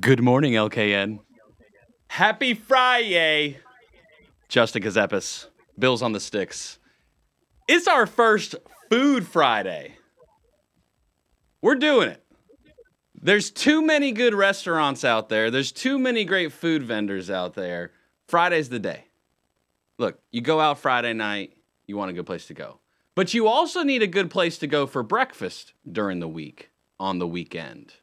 Good morning, LKN. Happy Friday. Justin Ckezepis, Bills on the Sticks. It's our first Food Friday. We're doing it. There's too many good restaurants out there. There's too many great food vendors out there. Friday's the day. Look, you go out Friday night, you want a good place to go. But you also need a good place to go for breakfast during the week, on the weekend.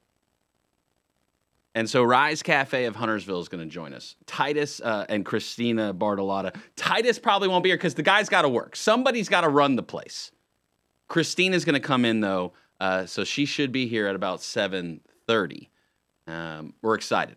And so Rise Cafe of Huntersville is going to join us. Titus uh, and Christina Bartolotta. Titus probably won't be here because the guy's got to work. Somebody's got to run the place. Christina's going to come in though, uh, so she should be here at about seven thirty. Um, we're excited,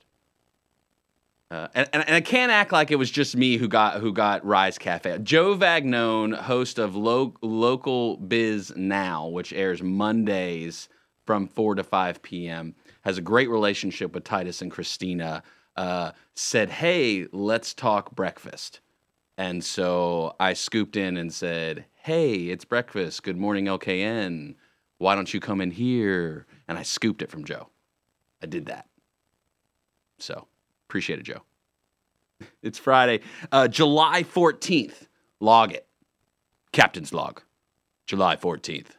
uh, and, and, and I can't act like it was just me who got who got Rise Cafe. Joe Vagnone, host of Lo- Local Biz Now, which airs Mondays from four to five p.m has a great relationship with Titus and Christina, uh, said, Hey, let's talk breakfast. And so I scooped in and said, Hey, it's breakfast. Good morning, LKN. Why don't you come in here? And I scooped it from Joe. I did that. So appreciate it, Joe. it's Friday, uh, July 14th. Log it. Captain's log. July 14th,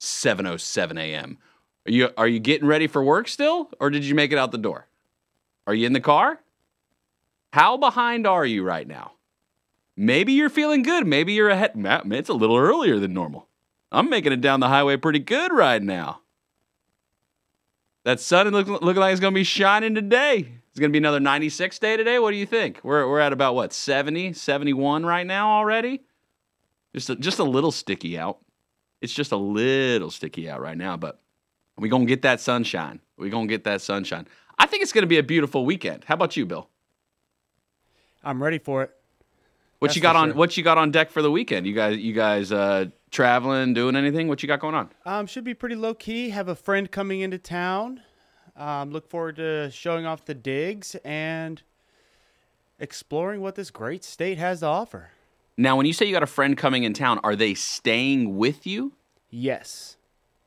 7:07 a.m. Are you are you getting ready for work still, or did you make it out the door? Are you in the car? How behind are you right now? Maybe you're feeling good. Maybe you're ahead. It's a little earlier than normal. I'm making it down the highway pretty good right now. That sun looking look like it's going to be shining today. It's going to be another 96 day today. What do you think? We're, we're at about what, 70, 71 right now already? Just a, just a little sticky out. It's just a little sticky out right now, but we're going to get that sunshine. We're going to get that sunshine. I think it's going to be a beautiful weekend. How about you, Bill? I'm ready for it. What That's you got on sure. what you got on deck for the weekend? You guys you guys uh traveling, doing anything? What you got going on? Um should be pretty low key. Have a friend coming into town. Um look forward to showing off the digs and exploring what this great state has to offer. Now, when you say you got a friend coming in town, are they staying with you? Yes.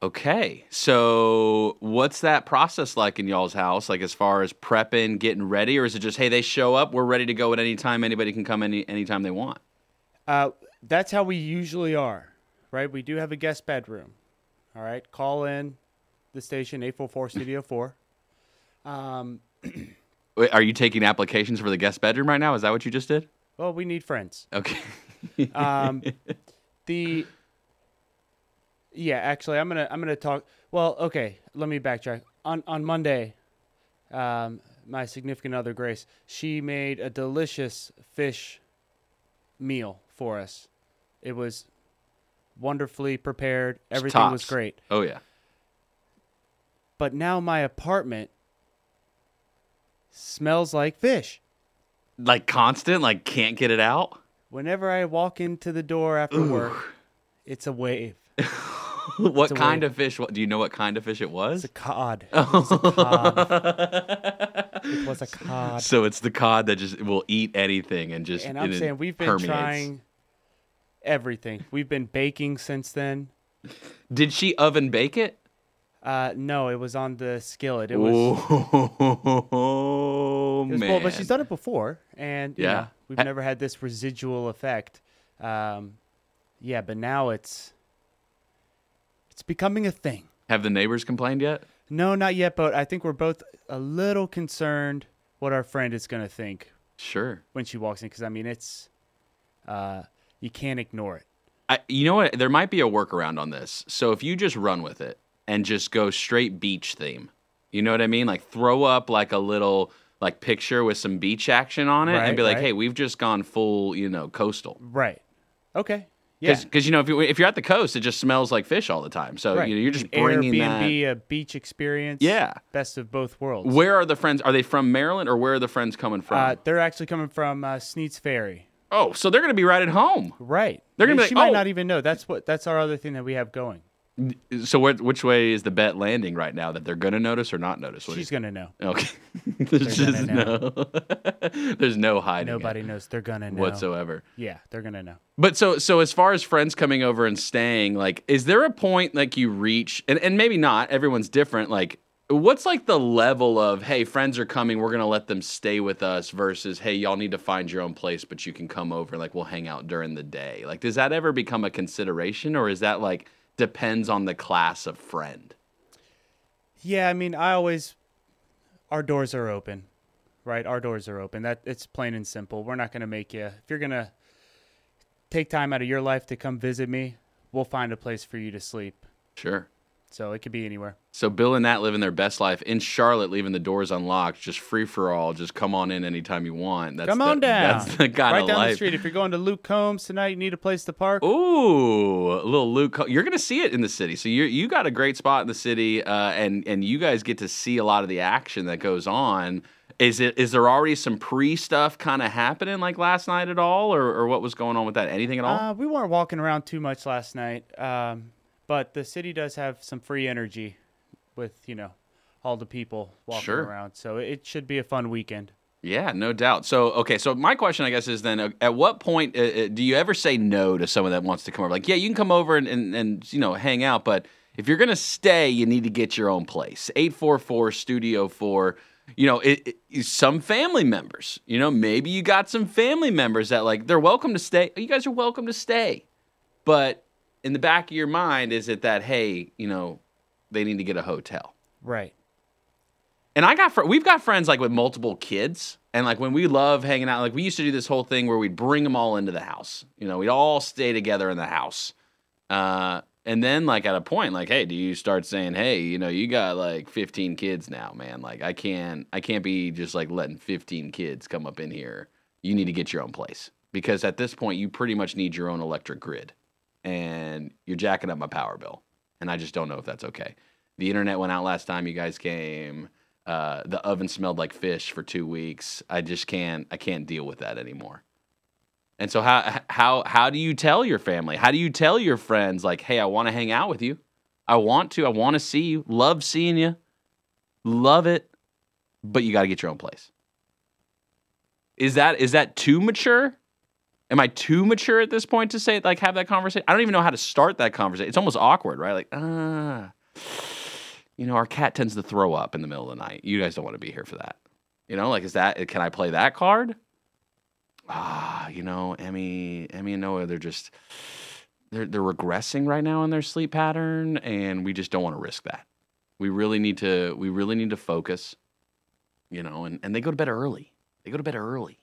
Okay. So what's that process like in y'all's house? Like as far as prepping, getting ready, or is it just, hey, they show up, we're ready to go at any time, anybody can come any anytime they want? Uh, that's how we usually are, right? We do have a guest bedroom. All right. Call in the station 844 Studio 4. Um, Wait, are you taking applications for the guest bedroom right now? Is that what you just did? Well, we need friends. Okay. um, the yeah, actually, I'm gonna I'm gonna talk. Well, okay, let me backtrack. On on Monday, um, my significant other Grace, she made a delicious fish meal for us. It was wonderfully prepared. Everything Tops. was great. Oh yeah. But now my apartment smells like fish. Like constant, like can't get it out. Whenever I walk into the door after Ooh. work, it's a wave. what kind of fish? What, do you know what kind of fish it was? It's a cod. It was a cod. it was a cod. So it's the cod that just will eat anything and just. And I'm saying we've been permeates. trying everything. We've been baking since then. Did she oven bake it? Uh, no, it was on the skillet. It was. Oh it was man! But she's done it before, and yeah, know, we've ha- never had this residual effect. Um, yeah, but now it's it's becoming a thing. Have the neighbors complained yet? No, not yet, but I think we're both a little concerned what our friend is going to think. Sure. When she walks in, because I mean, it's uh, you can't ignore it. I, you know what? There might be a workaround on this. So if you just run with it and just go straight beach theme, you know what I mean? Like throw up like a little like picture with some beach action on it, right, and be like, right. "Hey, we've just gone full, you know, coastal." Right. Okay. Yeah, because you know if you if you're at the coast, it just smells like fish all the time. So right. you know, you're just bringing Airbnb, that a beach experience. Yeah, best of both worlds. Where are the friends? Are they from Maryland or where are the friends coming from? Uh, they're actually coming from uh, Sneads Ferry. Oh, so they're going to be right at home. Right. They're going to be. Like, she oh. might not even know. That's what. That's our other thing that we have going. So which way is the bet landing right now? That they're going to notice or not notice? What She's going to know. Okay. There's just no. there's no hiding. Nobody it knows. They're going to know whatsoever. Yeah, they're going to know. But so so as far as friends coming over and staying, like, is there a point like you reach, and and maybe not. Everyone's different. Like, what's like the level of hey friends are coming we're gonna let them stay with us versus hey y'all need to find your own place but you can come over like we'll hang out during the day like does that ever become a consideration or is that like depends on the class of friend Yeah, I mean, I always our doors are open, right? Our doors are open. That it's plain and simple. We're not going to make you if you're going to take time out of your life to come visit me, we'll find a place for you to sleep. sure So it could be anywhere. so bill and nat living their best life in charlotte leaving the doors unlocked just free for all just come on in anytime you want that's Come the, on down. that's the kind right of down life the street. If you're going to Luke Combs tonight, you need a place to park. Ooh, a little Luke. You're gonna see it in the city. So you you got a great spot in the city, uh, and and you guys get to see a lot of the action that goes on. Is it is there already some pre stuff kind of happening like last night at all, or or what was going on with that? Anything at all? Uh, we weren't walking around too much last night, um, but the city does have some free energy with you know all the people walking Sure. around. So it should be a fun weekend. Yeah, no doubt. So, okay, so my question, I guess, is then uh, at what point uh, uh, do you ever say no to someone that wants to come over? Like, yeah, you can come over and, and, and you know, hang out, but if you're going to stay, you need to get your own place. 844 Studio 4. You know, it, it, some family members, you know, maybe you got some family members that, like, they're welcome to stay. You guys are welcome to stay. But in the back of your mind, is it that, hey, you know, they need to get a hotel? Right. And I got fr- we've got friends like with multiple kids, and like when we love hanging out, like we used to do this whole thing where we'd bring them all into the house. You know, we'd all stay together in the house. Uh, and then like at a point, like, hey, do you start saying, hey, you know, you got like 15 kids now, man. Like I can't, I can't be just like letting 15 kids come up in here. You need to get your own place because at this point, you pretty much need your own electric grid, and you're jacking up my power bill. And I just don't know if that's okay. The internet went out last time you guys came. Uh, the oven smelled like fish for two weeks. I just can't. I can't deal with that anymore. And so how how how do you tell your family? How do you tell your friends like, "Hey, I want to hang out with you. I want to. I want to see you. Love seeing you. Love it, but you got to get your own place." Is that is that too mature? Am I too mature at this point to say like have that conversation? I don't even know how to start that conversation. It's almost awkward, right? Like, ah, you know, our cat tends to throw up in the middle of the night. You guys don't want to be here for that. You know, like is that can I play that card? Ah, you know, Emmy, Emmy and Noah, they're just they're they're regressing right now in their sleep pattern, and we just don't want to risk that. We really need to we really need to focus, you know, and, and they go to bed early. They go to bed early.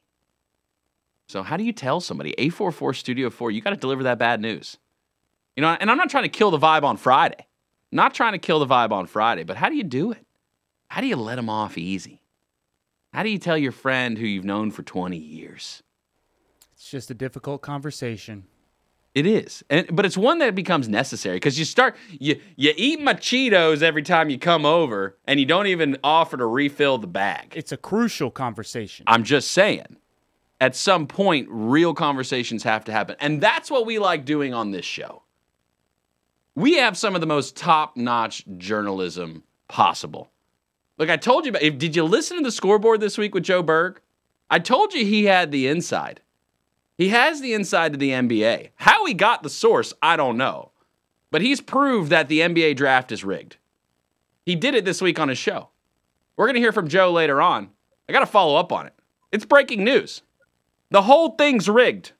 So how do you tell somebody A44 Studio 4, you got to deliver that bad news? You know, and I'm not trying to kill the vibe on Friday. Not trying to kill the vibe on Friday, but how do you do it? How do you let them off easy? How do you tell your friend who you've known for 20 years? It's just a difficult conversation. It is, and but it's one that becomes necessary because you start you you eat my Cheetos every time you come over, and you don't even offer to refill the bag. It's a crucial conversation. I'm just saying, at some point, real conversations have to happen, and that's what we like doing on this show. We have some of the most top-notch journalism possible. Look, I told you about. Did you listen to the scoreboard this week with Joe Berg? I told you he had the inside. He has the inside to the NBA. How he got the source, I don't know. But he's proved that the NBA draft is rigged. He did it this week on his show. We're going to hear from Joe later on. I got to follow up on it. It's breaking news. The whole thing's rigged.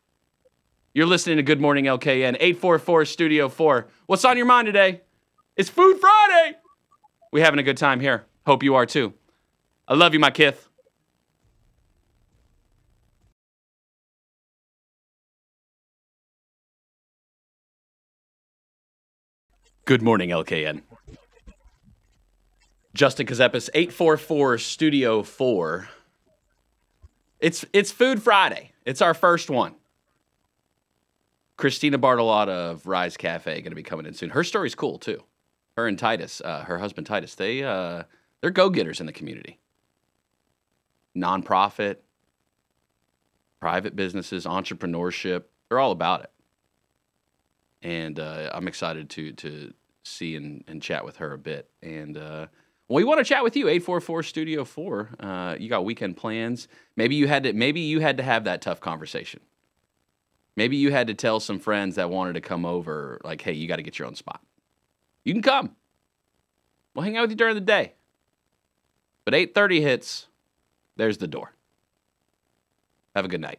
You're listening to Good Morning LKN, 844 Studio 4. What's on your mind today? It's Food Friday. We having a good time here. Hope you are too. I love you, my kith. Good morning, LKN. Justin Ckezepis, 844 Studio 4. It's it's Food Friday. It's our first one. Christina Bartolotta of Rise Cafe going to be coming in soon. Her story's cool too. Her and Titus, uh, her husband Titus, they uh, they're go getters in the community. Nonprofit, private businesses, entrepreneurship, they're all about it. And uh, I'm excited to to see and, and chat with her a bit. And uh, we want to chat with you, 844 Studio 4. Uh, you got weekend plans. Maybe you had to maybe you had to have that tough conversation. Maybe you had to tell some friends that wanted to come over, like, hey, you got to get your own spot. You can come. We'll hang out with you during the day. But 8:30 hits, there's the door. Have a good night.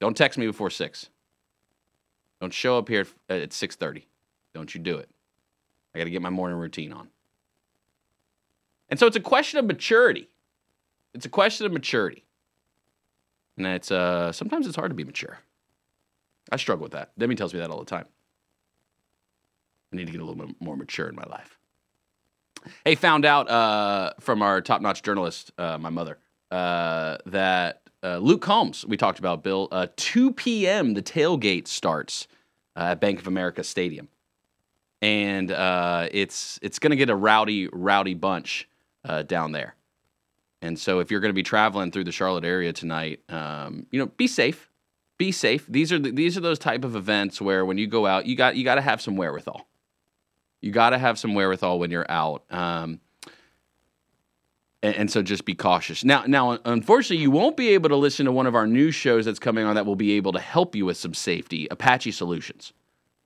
Don't text me before 6. Don't show up here at 6:30. Don't you do it. I got to get my morning routine on. And so it's a question of maturity. It's a question of maturity. And it's uh sometimes it's hard to be mature. I struggle with that. Demi tells me that all the time. I need to get a little bit more mature in my life. Hey, found out uh, from our top-notch journalist, uh, my mother, uh, that uh, Luke Combs, we talked about, Bill, uh, 2 p.m. the tailgate starts uh, at Bank of America Stadium, and it's it's going to get a rowdy, rowdy bunch down there. And so, if you're going to be traveling through the Charlotte area tonight, um, you know, be safe. Be safe. These are the, these are those type of events where when you go out, you got you got to have some wherewithal. You got to have some wherewithal when you're out. Um, and, and, so just be cautious. Now, now, unfortunately, you won't be able to listen to one of our new shows that's coming on that will be able to help you with some safety. Apache Solutions.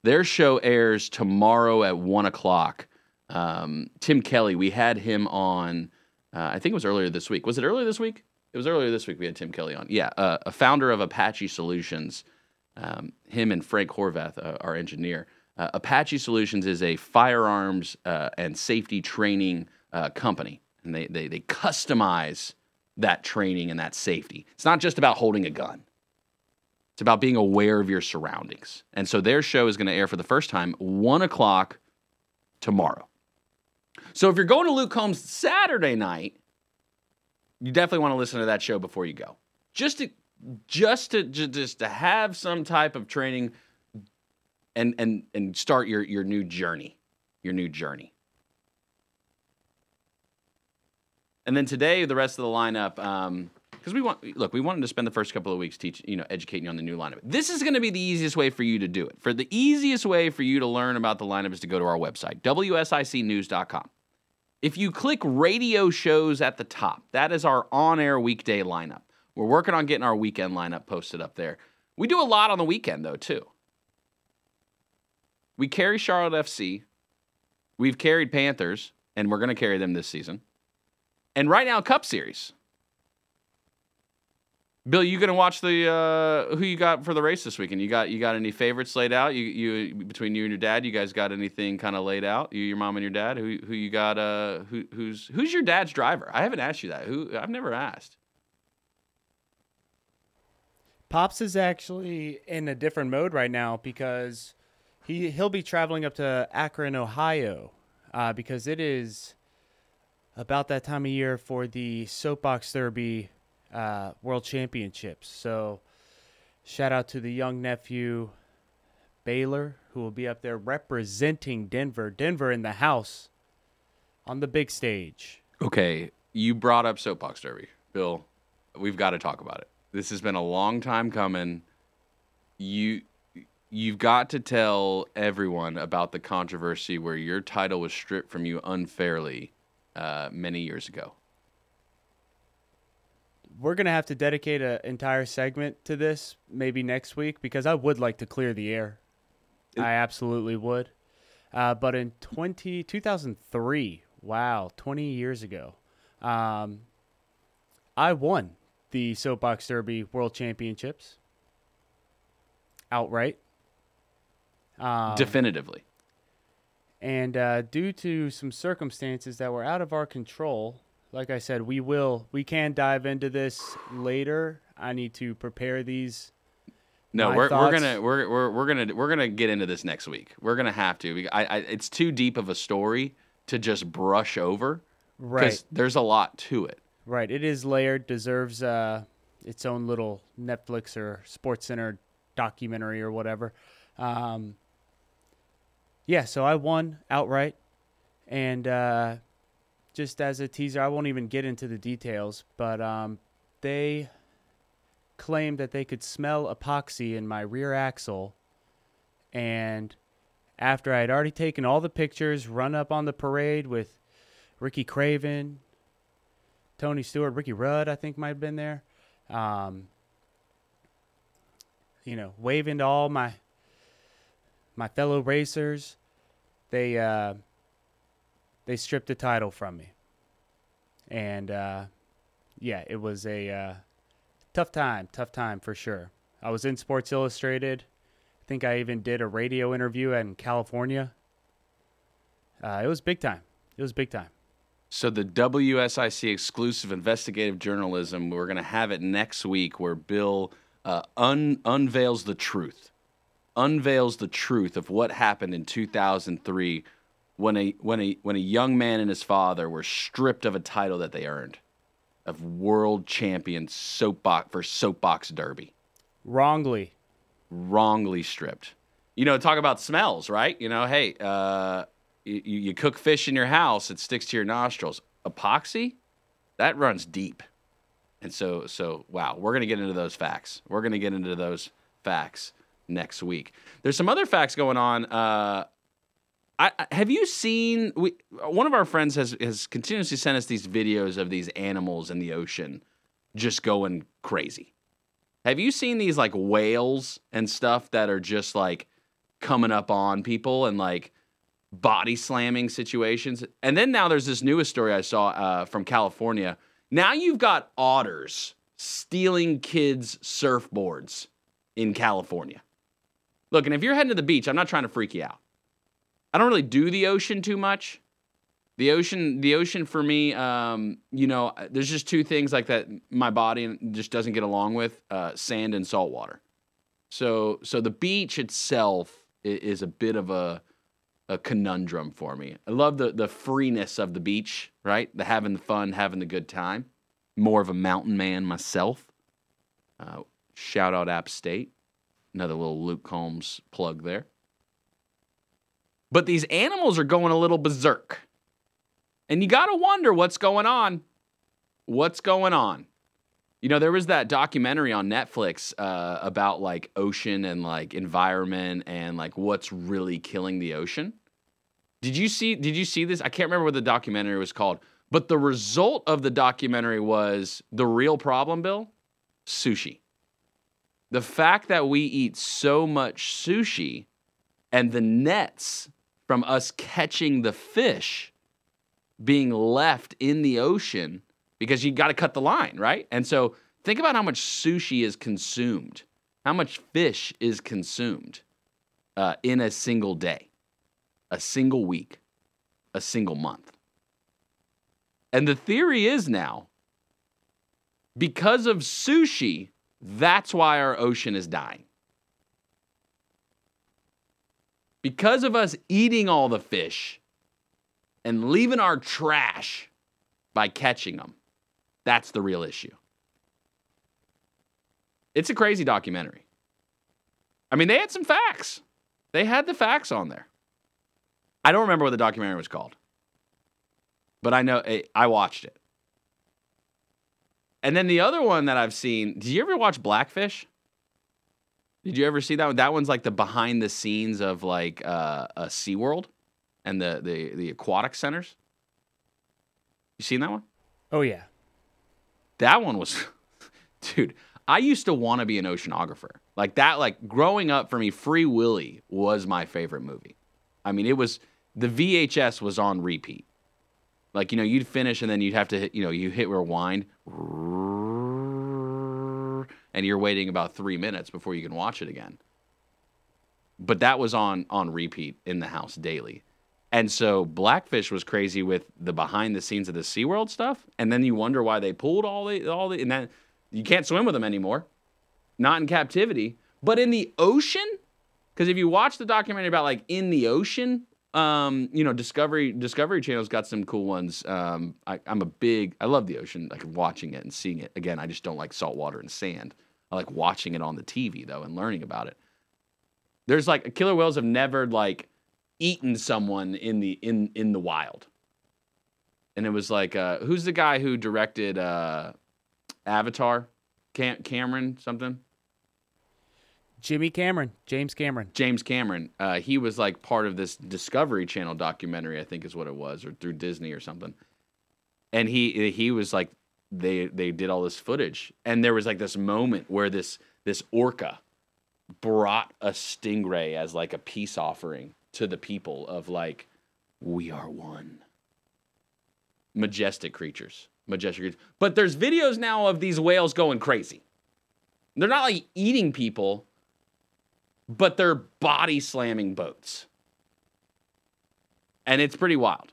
Their show airs tomorrow at one o'clock. Um, Tim Kelly, we had him on uh, I think it was earlier this week. Was it earlier this week? It was earlier this week. We had Tim Kelly on. Yeah, uh, a founder of Apache Solutions. Um, him and Frank Horvath, uh, our engineer. Uh, Apache Solutions is a firearms uh, and safety training uh, company, and they, they they customize that training and that safety. It's not just about holding a gun. It's about being aware of your surroundings. And so their show is going to air for the first time one o'clock tomorrow. So if you're going to Luke Combs Saturday night, you definitely want to listen to that show before you go. Just to just to just to have some type of training and and and start your your new journey. Your new journey. And then today, the rest of the lineup, um, because we want look, we wanted to spend the first couple of weeks teaching, you know, educating you on the new lineup. This is going to be the easiest way for you to do it. For the easiest way for you to learn about the lineup is to go to our website, wsicnews.com. If you click radio shows at the top, that is our on air weekday lineup. We're working on getting our weekend lineup posted up there. We do a lot on the weekend, though, too. We carry Charlotte FC. We've carried Panthers, and we're going to carry them this season. And right now, Cup Series. Bill, you gonna watch the uh, who you got for the race this weekend? You got you got any favorites laid out? You you between you and your dad, you guys got anything kind of laid out? You, your mom and your dad. Who who you got? Uh, who who's who's your dad's driver? I haven't asked you that. Who I've never asked. Pops is actually in a different mode right now because he he'll be traveling up to Akron, Ohio, uh, because it is about that time of year for the soapbox derby uh, World Championships. So, shout out to the young nephew Baylor, who will be up there representing Denver. Denver in the house on the big stage. Okay, you brought up Soapbox Derby, Bill. We've got to talk about it. This has been a long time coming. You you've got to tell everyone about the controversy where your title was stripped from you unfairly uh, many years ago we're gonna have to dedicate an entire segment to this maybe next week because I would like to clear the air. It, I absolutely would. Uh, but in 20, 2003, wow, 20 years ago, um, I won the Soapbox Derby World Championships outright. Um, Definitively. And uh, due to some circumstances that were out of our control, like I said, we will we can dive into this later. I need to prepare these. No, we're, we're gonna we're, we're we're gonna we're gonna get into this next week. We're gonna have to. I, I it's too deep of a story to just brush over. Right. There's a lot to it. Right. It is layered. Deserves uh, its own little Netflix or Sports Center documentary or whatever. Um, yeah. So I won outright, and uh, just as a teaser, I won't even get into the details, but um, they claimed that they could smell epoxy in my rear axle. And after I had already taken all the pictures, run up on the parade with Ricky Craven, Tony Stewart, Ricky Rudd, I think might have been there. Um, you know, waving to all my my fellow racers. They uh, they stripped the title from me. and uh, yeah, it was a uh, tough time, tough time for sure. I was in Sports Illustrated. I think I even did a radio interview in California. Uh, it was big time. It was big time. So the WSIC exclusive investigative journalism, we're going to have it next week, where Bill uh, un- unveils the truth, unveils the truth of what happened in 2003 when a when a when a young man and his father were stripped of a title that they earned, of world champion soapbox for soapbox derby, Wrongly. wrongly stripped. You know, talk about smells, right? You know, hey, uh, you, you cook fish in your house, it sticks to your nostrils. Epoxy, that runs deep. And so, so wow, we're gonna get into those facts. We're gonna get into those facts next week. There's some other facts going on. Uh, I, have you seen? We, one of our friends has has continuously sent us these videos of these animals in the ocean just going crazy. Have you seen these like whales and stuff that are just like coming up on people and like body slamming situations? And then now there's this newest story I saw uh, from California. Now you've got otters stealing kids' surfboards in California. Look, and if you're heading to the beach, I'm not trying to freak you out. I don't really do the ocean too much. The ocean, the ocean for me, um, you know, there's just two things like that my body just doesn't get along with: uh, sand and salt water. So, so the beach itself is a bit of a a conundrum for me. I love the the freeness of the beach, right? The having the fun, having the good time. More of a mountain man myself. Uh, shout out App State. Another little Luke Combs plug there. But these animals are going a little berserk. And you got to wonder what's going on. What's going on? You know, there was that documentary on Netflix uh, about like ocean and like environment and like what's really killing the ocean. Did you see did you see this? I can't remember what the documentary was called, but the result of the documentary was the real problem, Bill? Sushi. The fact that we eat so much sushi and the nets from us catching the fish being left in the ocean because you got to cut the line, right? And so think about how much sushi is consumed, how much fish is consumed uh, in a single day, a single week, a single month. And the theory is now because of sushi, that's why our ocean is dying. Because of us eating all the fish and leaving our trash by catching them. That's the real issue. It's a crazy documentary. I mean, they had some facts. They had the facts on there. I don't remember what the documentary was called, but I know eh, I watched it. And then the other one that I've seen, did you ever watch Blackfish? Did you ever see that one? That one's like the behind the scenes of like uh, a SeaWorld and the, the, the aquatic centers. You seen that one? Oh yeah. That one was, dude. I used to want to be an oceanographer. Like that. Like growing up for me, Free Willy was my favorite movie. I mean, it was the VHS was on repeat. Like you know, you'd finish and then you'd have to, hit, you know, you hit rewind, and you're waiting about three minutes before you can watch it again. But that was on on repeat in the house daily. And so Blackfish was crazy with the behind the scenes of the SeaWorld stuff. And then you wonder why they pulled all the all the and then you can't swim with them anymore. Not in captivity. But in the ocean, because if you watch the documentary about like in the ocean, um, you know, Discovery Discovery Channel's got some cool ones. Um, I, I'm a big I love the ocean, like watching it and seeing it. Again, I just don't like salt water and sand. I like watching it on the TV though and learning about it. There's like killer whales have never like eaten someone in the in in the wild. And it was like uh who's the guy who directed uh Avatar? Cam- Cameron something? Jimmy Cameron, James Cameron. James Cameron. Uh he was like part of this Discovery Channel documentary, I think is what it was, or through Disney or something. And he he was like they they did all this footage and there was like this moment where this this orca brought a stingray as like a peace offering to the people of like we are one majestic creatures Majestic creatures. But there's videos now of these whales going crazy. They're not like eating people, but they're body slamming boats. And it's pretty wild.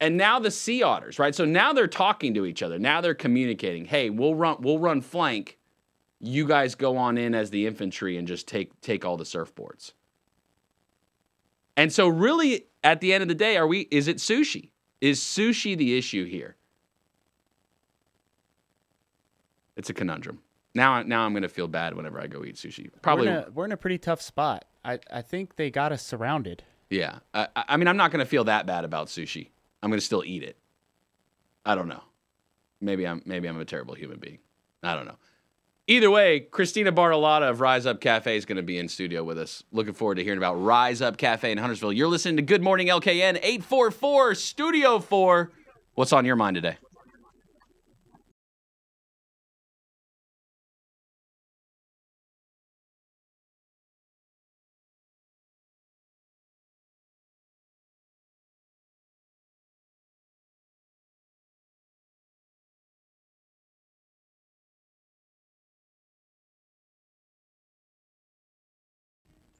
And now the sea otters, right? So now they're talking to each other. Now they're communicating. Hey, we'll run we'll run flank. You guys go on in as the infantry and just take take all the surfboards. And so really at the end of the day, are we is it sushi? Is sushi the issue here? It's a conundrum. Now, now I'm going to feel bad whenever I go eat sushi. Probably, we're in, a, we're in a pretty tough spot. I, I think they got us surrounded. yeah. I, I I mean, I'm not going to feel that bad about sushi. I'm to still eat it. I don't know. Maybe I'm maybe I'm a terrible human being. I don't know. Either way, Christina Bartolotta of Rise Up Cafe is going to be in studio with us. Looking forward to hearing about Rise Up Cafe in Huntersville. You're listening to Good Morning LKN 844 Studio 4. What's on your mind today?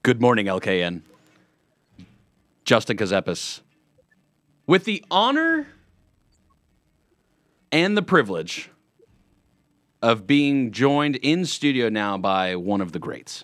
Good morning, LKN. Justin Ckezepis. With the honor and the privilege of being joined in studio now by one of the greats,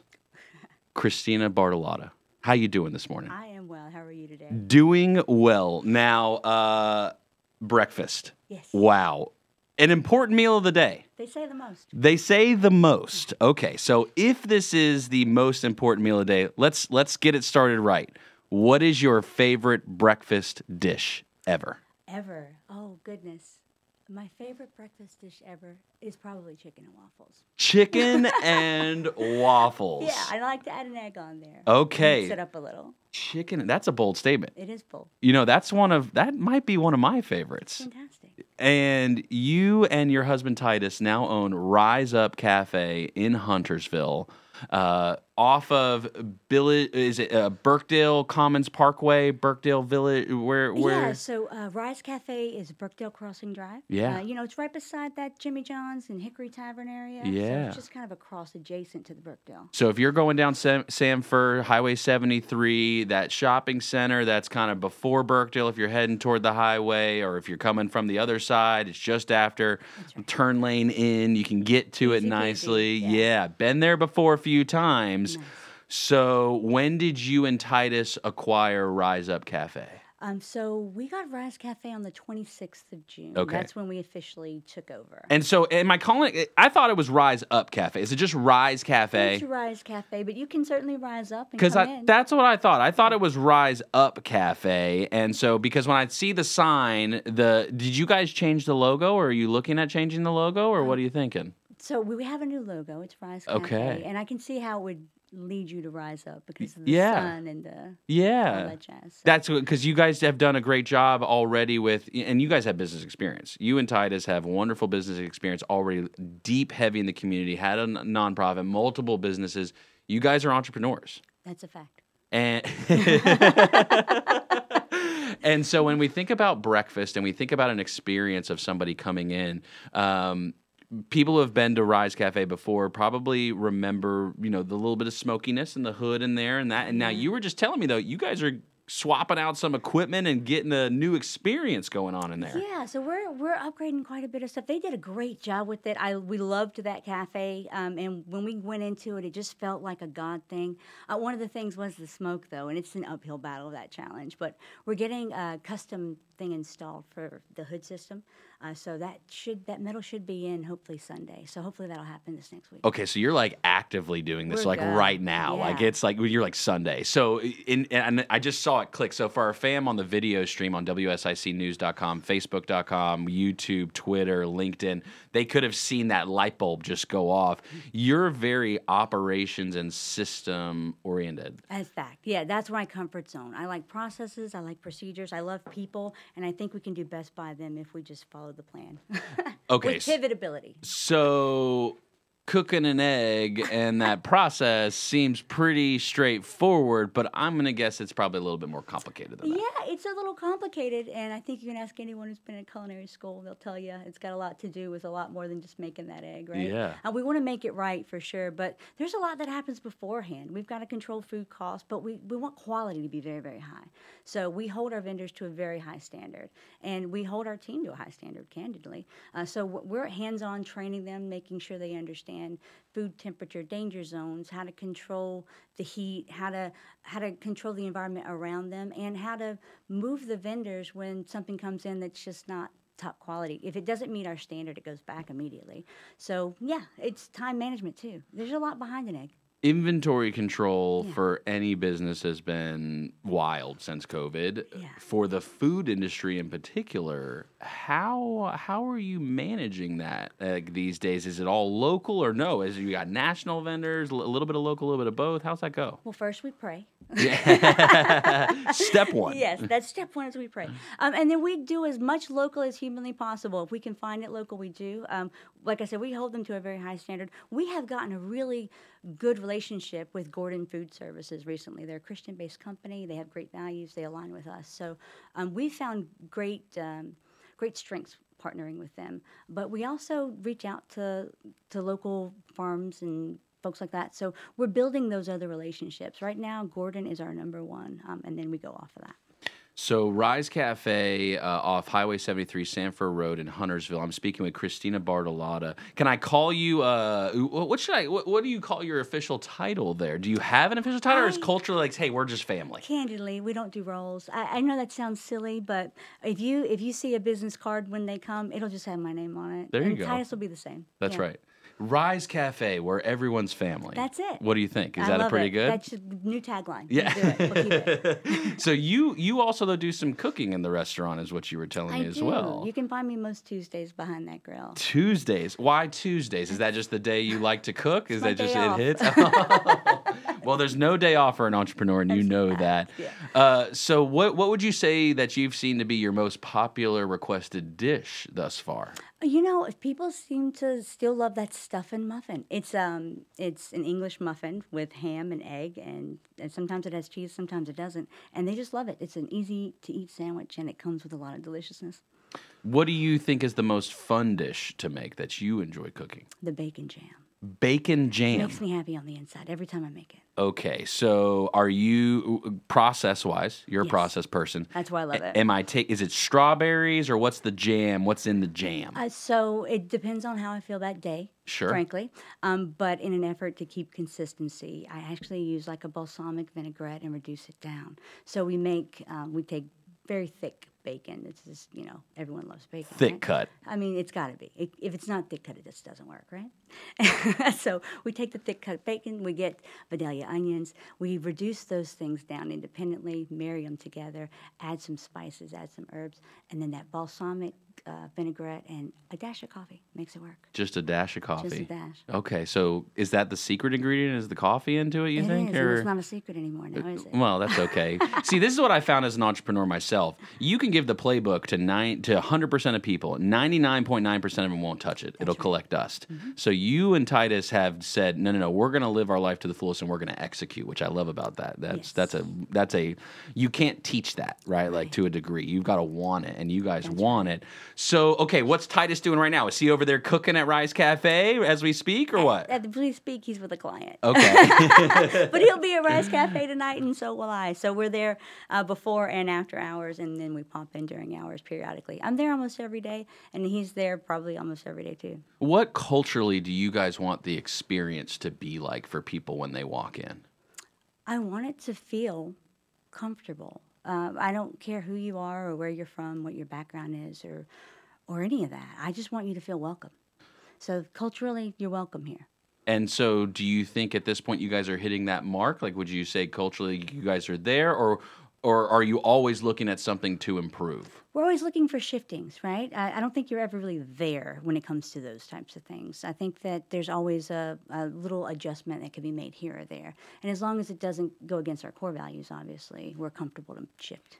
Christina Bartolotta. How you doing this morning? I am well. How are you today? Doing well. Now, uh, breakfast. Yes. Wow. An important meal of the day. They say the most. They say the most. Okay, so if this is the most important meal of the day, let's let's get it started right. What is your favorite breakfast dish ever? Ever. Oh, goodness. My favorite breakfast dish ever is probably chicken and waffles. Chicken and waffles. Yeah, I like to add an egg on there. Okay. Mix it up a little. Chicken. That's a bold statement. It is bold. You know, that's one of that might be one of my favorites. Fantastic. And you and your husband Titus now own Rise Up Cafe in Huntersville, uh, off of Bill. Is it uh, Birkdale Commons Parkway, Birkdale Village? Where? Where? Yeah, so uh, Rise Cafe is Brookdale Crossing Drive. Yeah. Uh, you know, it's right beside that Jimmy John's and Hickory Tavern area. So Yeah. it's just kind of across adjacent to the Brookdale. So if you're going down Sam- Samford Highway 73, that shopping center that's kind of before Birkdale, if you're heading toward the highway, or if you're coming from the other side, it's just after turn lane in. You can get to it Easy peasy, nicely. yeah. Yeah, been there before a few times. Nice. So when did you and Titus acquire Rise Up Cafe? Um, so we got Rise Cafe on the 26th of June. Okay. That's when we officially took over. And so, am I calling it? I thought it was Rise Up Cafe. Is it just Rise Cafe? It's Rise Cafe, but you can certainly rise up and Because come I in. that's what I thought. I thought it was Rise Up Cafe, and so because when I see the sign, the did you guys change the logo, or are you looking at changing the logo, or what are you thinking? So we have a new logo. It's Rise Cafe, Okay. and I can see how it would lead you to rise up because of the yeah. sun and the all Yeah, that jazz. So- that's because you guys have done a great job already with, and you guys have business experience. You and Titus have wonderful business experience already, deep, heavy in the community. Had a nonprofit, multiple businesses. You guys are entrepreneurs. that's a fact. And and so when we think about breakfast and we think about an experience of somebody coming in, um, people who have been to Rise Cafe before probably remember, you know, the little bit of smokiness and the hood in there and that. And now you were just telling me though, you guys are swapping out some equipment and getting a new experience going on in there. Yeah, so we're we're upgrading quite a bit of stuff. They did a great job with it. I we loved that cafe, um, and when we went into it, it just felt like a God thing. Uh, one of the things was the smoke, though, and it's an uphill battle of that challenge. But we're getting a custom thing installed for the hood system, uh, so that should that metal should be in hopefully Sunday. So hopefully that'll happen this next week. Okay, so you're like actively doing this, We're like good. right now. Like it's like you're like Sunday. So in and I just saw it click. So for our fam on the video stream on WSICnews.com, Facebook.com, YouTube, Twitter, LinkedIn, they could have seen that light bulb just go off. You're very operations and system oriented. As fact, yeah, that's my comfort zone. I like processes, I like procedures, I love people, and I think we can do best by them if we just follow the plan. Okay, With pivotability. So cooking an egg and that process seems pretty straightforward, but I'm going to guess it's probably a little bit more complicated than that. Yeah, it's a little complicated, and I think you can ask anyone who's been in culinary school; they'll tell you it's got a lot to do with a lot more than just making that egg, right? Yeah. And we want to make it right for sure, but there's a lot that happens beforehand. We've got to control food costs, but we, we want quality to be very very high. So we hold our vendors to a very high standard, and we hold our team to a high standard, candidly. Uh, so we're hands-on training them, making sure they understand food temperature danger zones, how to control the heat, how to how to control the environment around them, and how to move the vendors when something comes in that's just not top quality. If it doesn't meet our standard, it goes back immediately. So yeah, it's time management too. There's a lot behind an egg. Inventory control Yeah. for any business has been wild since COVID. Yeah. For the food industry in particular, how how are you managing that like, these days? Is it all local or no? Is you got national vendors, a little bit of local, a little bit of both? How's that go? Well, first we pray. Step one. Yes, that's step one as we pray. Um, and then we do as much local as humanly possible. If we can find it local, we do. Um, like I said, we hold them to a very high standard. We have gotten a really good relationship with Gordon Food Services recently. They're a Christian based company, they have great values, they align with us. So um, we found great, um, great strengths partnering with them. But we also reach out to, to local farms and folks like that. So we're building those other relationships. Right now, Gordon is our number one, um, and then we go off of that. So Rise Cafe uh, off Highway 73, Sam Furr Road in Huntersville. I'm speaking with Christina Bartolotta. Can I call you? Uh, what should I? What, what do you call your official title there? Do you have an official title, or is I- culture like, hey, we're just family? Candidly, we don't do roles. I, I know that sounds silly, but if you if you see a business card when they come, it'll just have my name on it. There you and go. Titus will be the same. That's Yeah. right. Rise Cafe, where everyone's family. That's it. What do you think? Is I that a pretty it. good? That's a new tagline. yeah. We'll do it. We'll it. so you you also though do some cooking in the restaurant, is what you were telling I me as do. well. You can find me most Tuesdays behind that grill. Tuesdays. Why Tuesdays? Is that just the day you like to cook? Is that just it hits? well, there's no day off for an entrepreneur, and you know that. yeah. Uh, so, what what would you say that you've seen to be your most popular requested dish thus far? You know, people seem to still love that stuffing muffin. It's um, it's an English muffin with ham and egg, and, and sometimes it has cheese, sometimes it doesn't, and they just love it. It's an easy to eat sandwich, and it comes with a lot of deliciousness. What do you think is the most fun dish to make that you enjoy cooking? The bacon jam Bacon jam. makes me happy on the inside every time I make it. Okay, so are you process wise? You're a process person. That's why I love it. Am I take? Is it strawberries or what's the jam? What's in the jam? Uh, so it depends on how I feel that day. Sure. Frankly, um, but in an effort to keep consistency, I actually use like a balsamic vinaigrette and reduce it down. So we make um, we take very thick bacon. It's just you know everyone loves bacon. Thick right? cut. I mean, it's got to be. It, if it's not thick cut, it just doesn't work, right? so we take the thick cut bacon, we get Vidalia onions, we reduce those things down independently, marry them together, add some spices, add some herbs, and then that balsamic uh, vinaigrette and a dash of coffee makes it work. Just a dash of coffee. Just a dash. Okay, so is that the secret ingredient? Is the coffee into it? You It think? is, and it's not a secret anymore now, is it? well, that's okay. See, this is what I found as an entrepreneur myself. You can give the playbook to nine to 100% of people. 99.9% of them won't touch it. It'll collect dust. Mm-hmm. So you and Titus have said, no, no, no. We're going to live our life to the fullest, and we're going to execute, which I love about that. That's Yes. that's a that's a you can't teach that, right? Like to a degree. You've got to want it, and you guys want it. So, okay, what's Titus doing right now? Is he over there cooking at Rise Cafe as we speak, or what? At the please speak, he's with a client. Okay. but he'll be at Rise Cafe tonight, and so will I. So we're there uh, before and after hours, and then we pop in during hours periodically. I'm there almost every day, and he's there probably almost every day too. What culturally do you guys want the experience to be like for people when they walk in? I want it to feel comfortable. Uh, I don't care who you are or where you're from, what your background is, or or any of that. I just want you to feel welcome. So culturally, you're welcome here. And so, do you think at this point you guys are hitting that mark? Like, would you say culturally you guys are there, or or are you always looking at something to improve? We're always looking for shiftings, right? I, I don't think you're ever really there when it comes to those types of things. I think that there's always a, a little adjustment that can be made here or there. And as long as it doesn't go against our core values, obviously, we're comfortable to shift.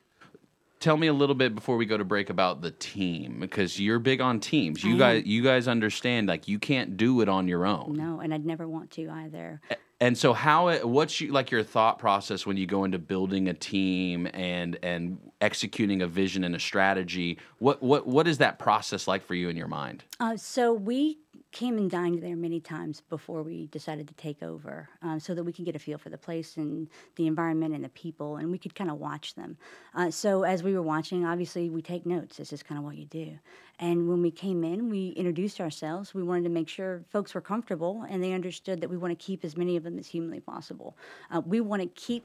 tell me a little bit before we go to break about the team because you're big on teams. You guys you guys understand like you can't do it on your own. No, and I'd never want to either. And so how what's you like your thought process when you go into building a team and and executing a vision and a strategy? What what what is that process like for you in your mind? Uh, so we came and dined there many times before we decided to take over, uh, so that we could get a feel for the place and the environment and the people, and we could kind of watch them. Uh, so as we were watching, obviously we take notes. This is kind of what you do. And when we came in, we introduced ourselves. We wanted to make sure folks were comfortable and they understood that we want to keep as many of them as humanly possible. Uh, we want to keep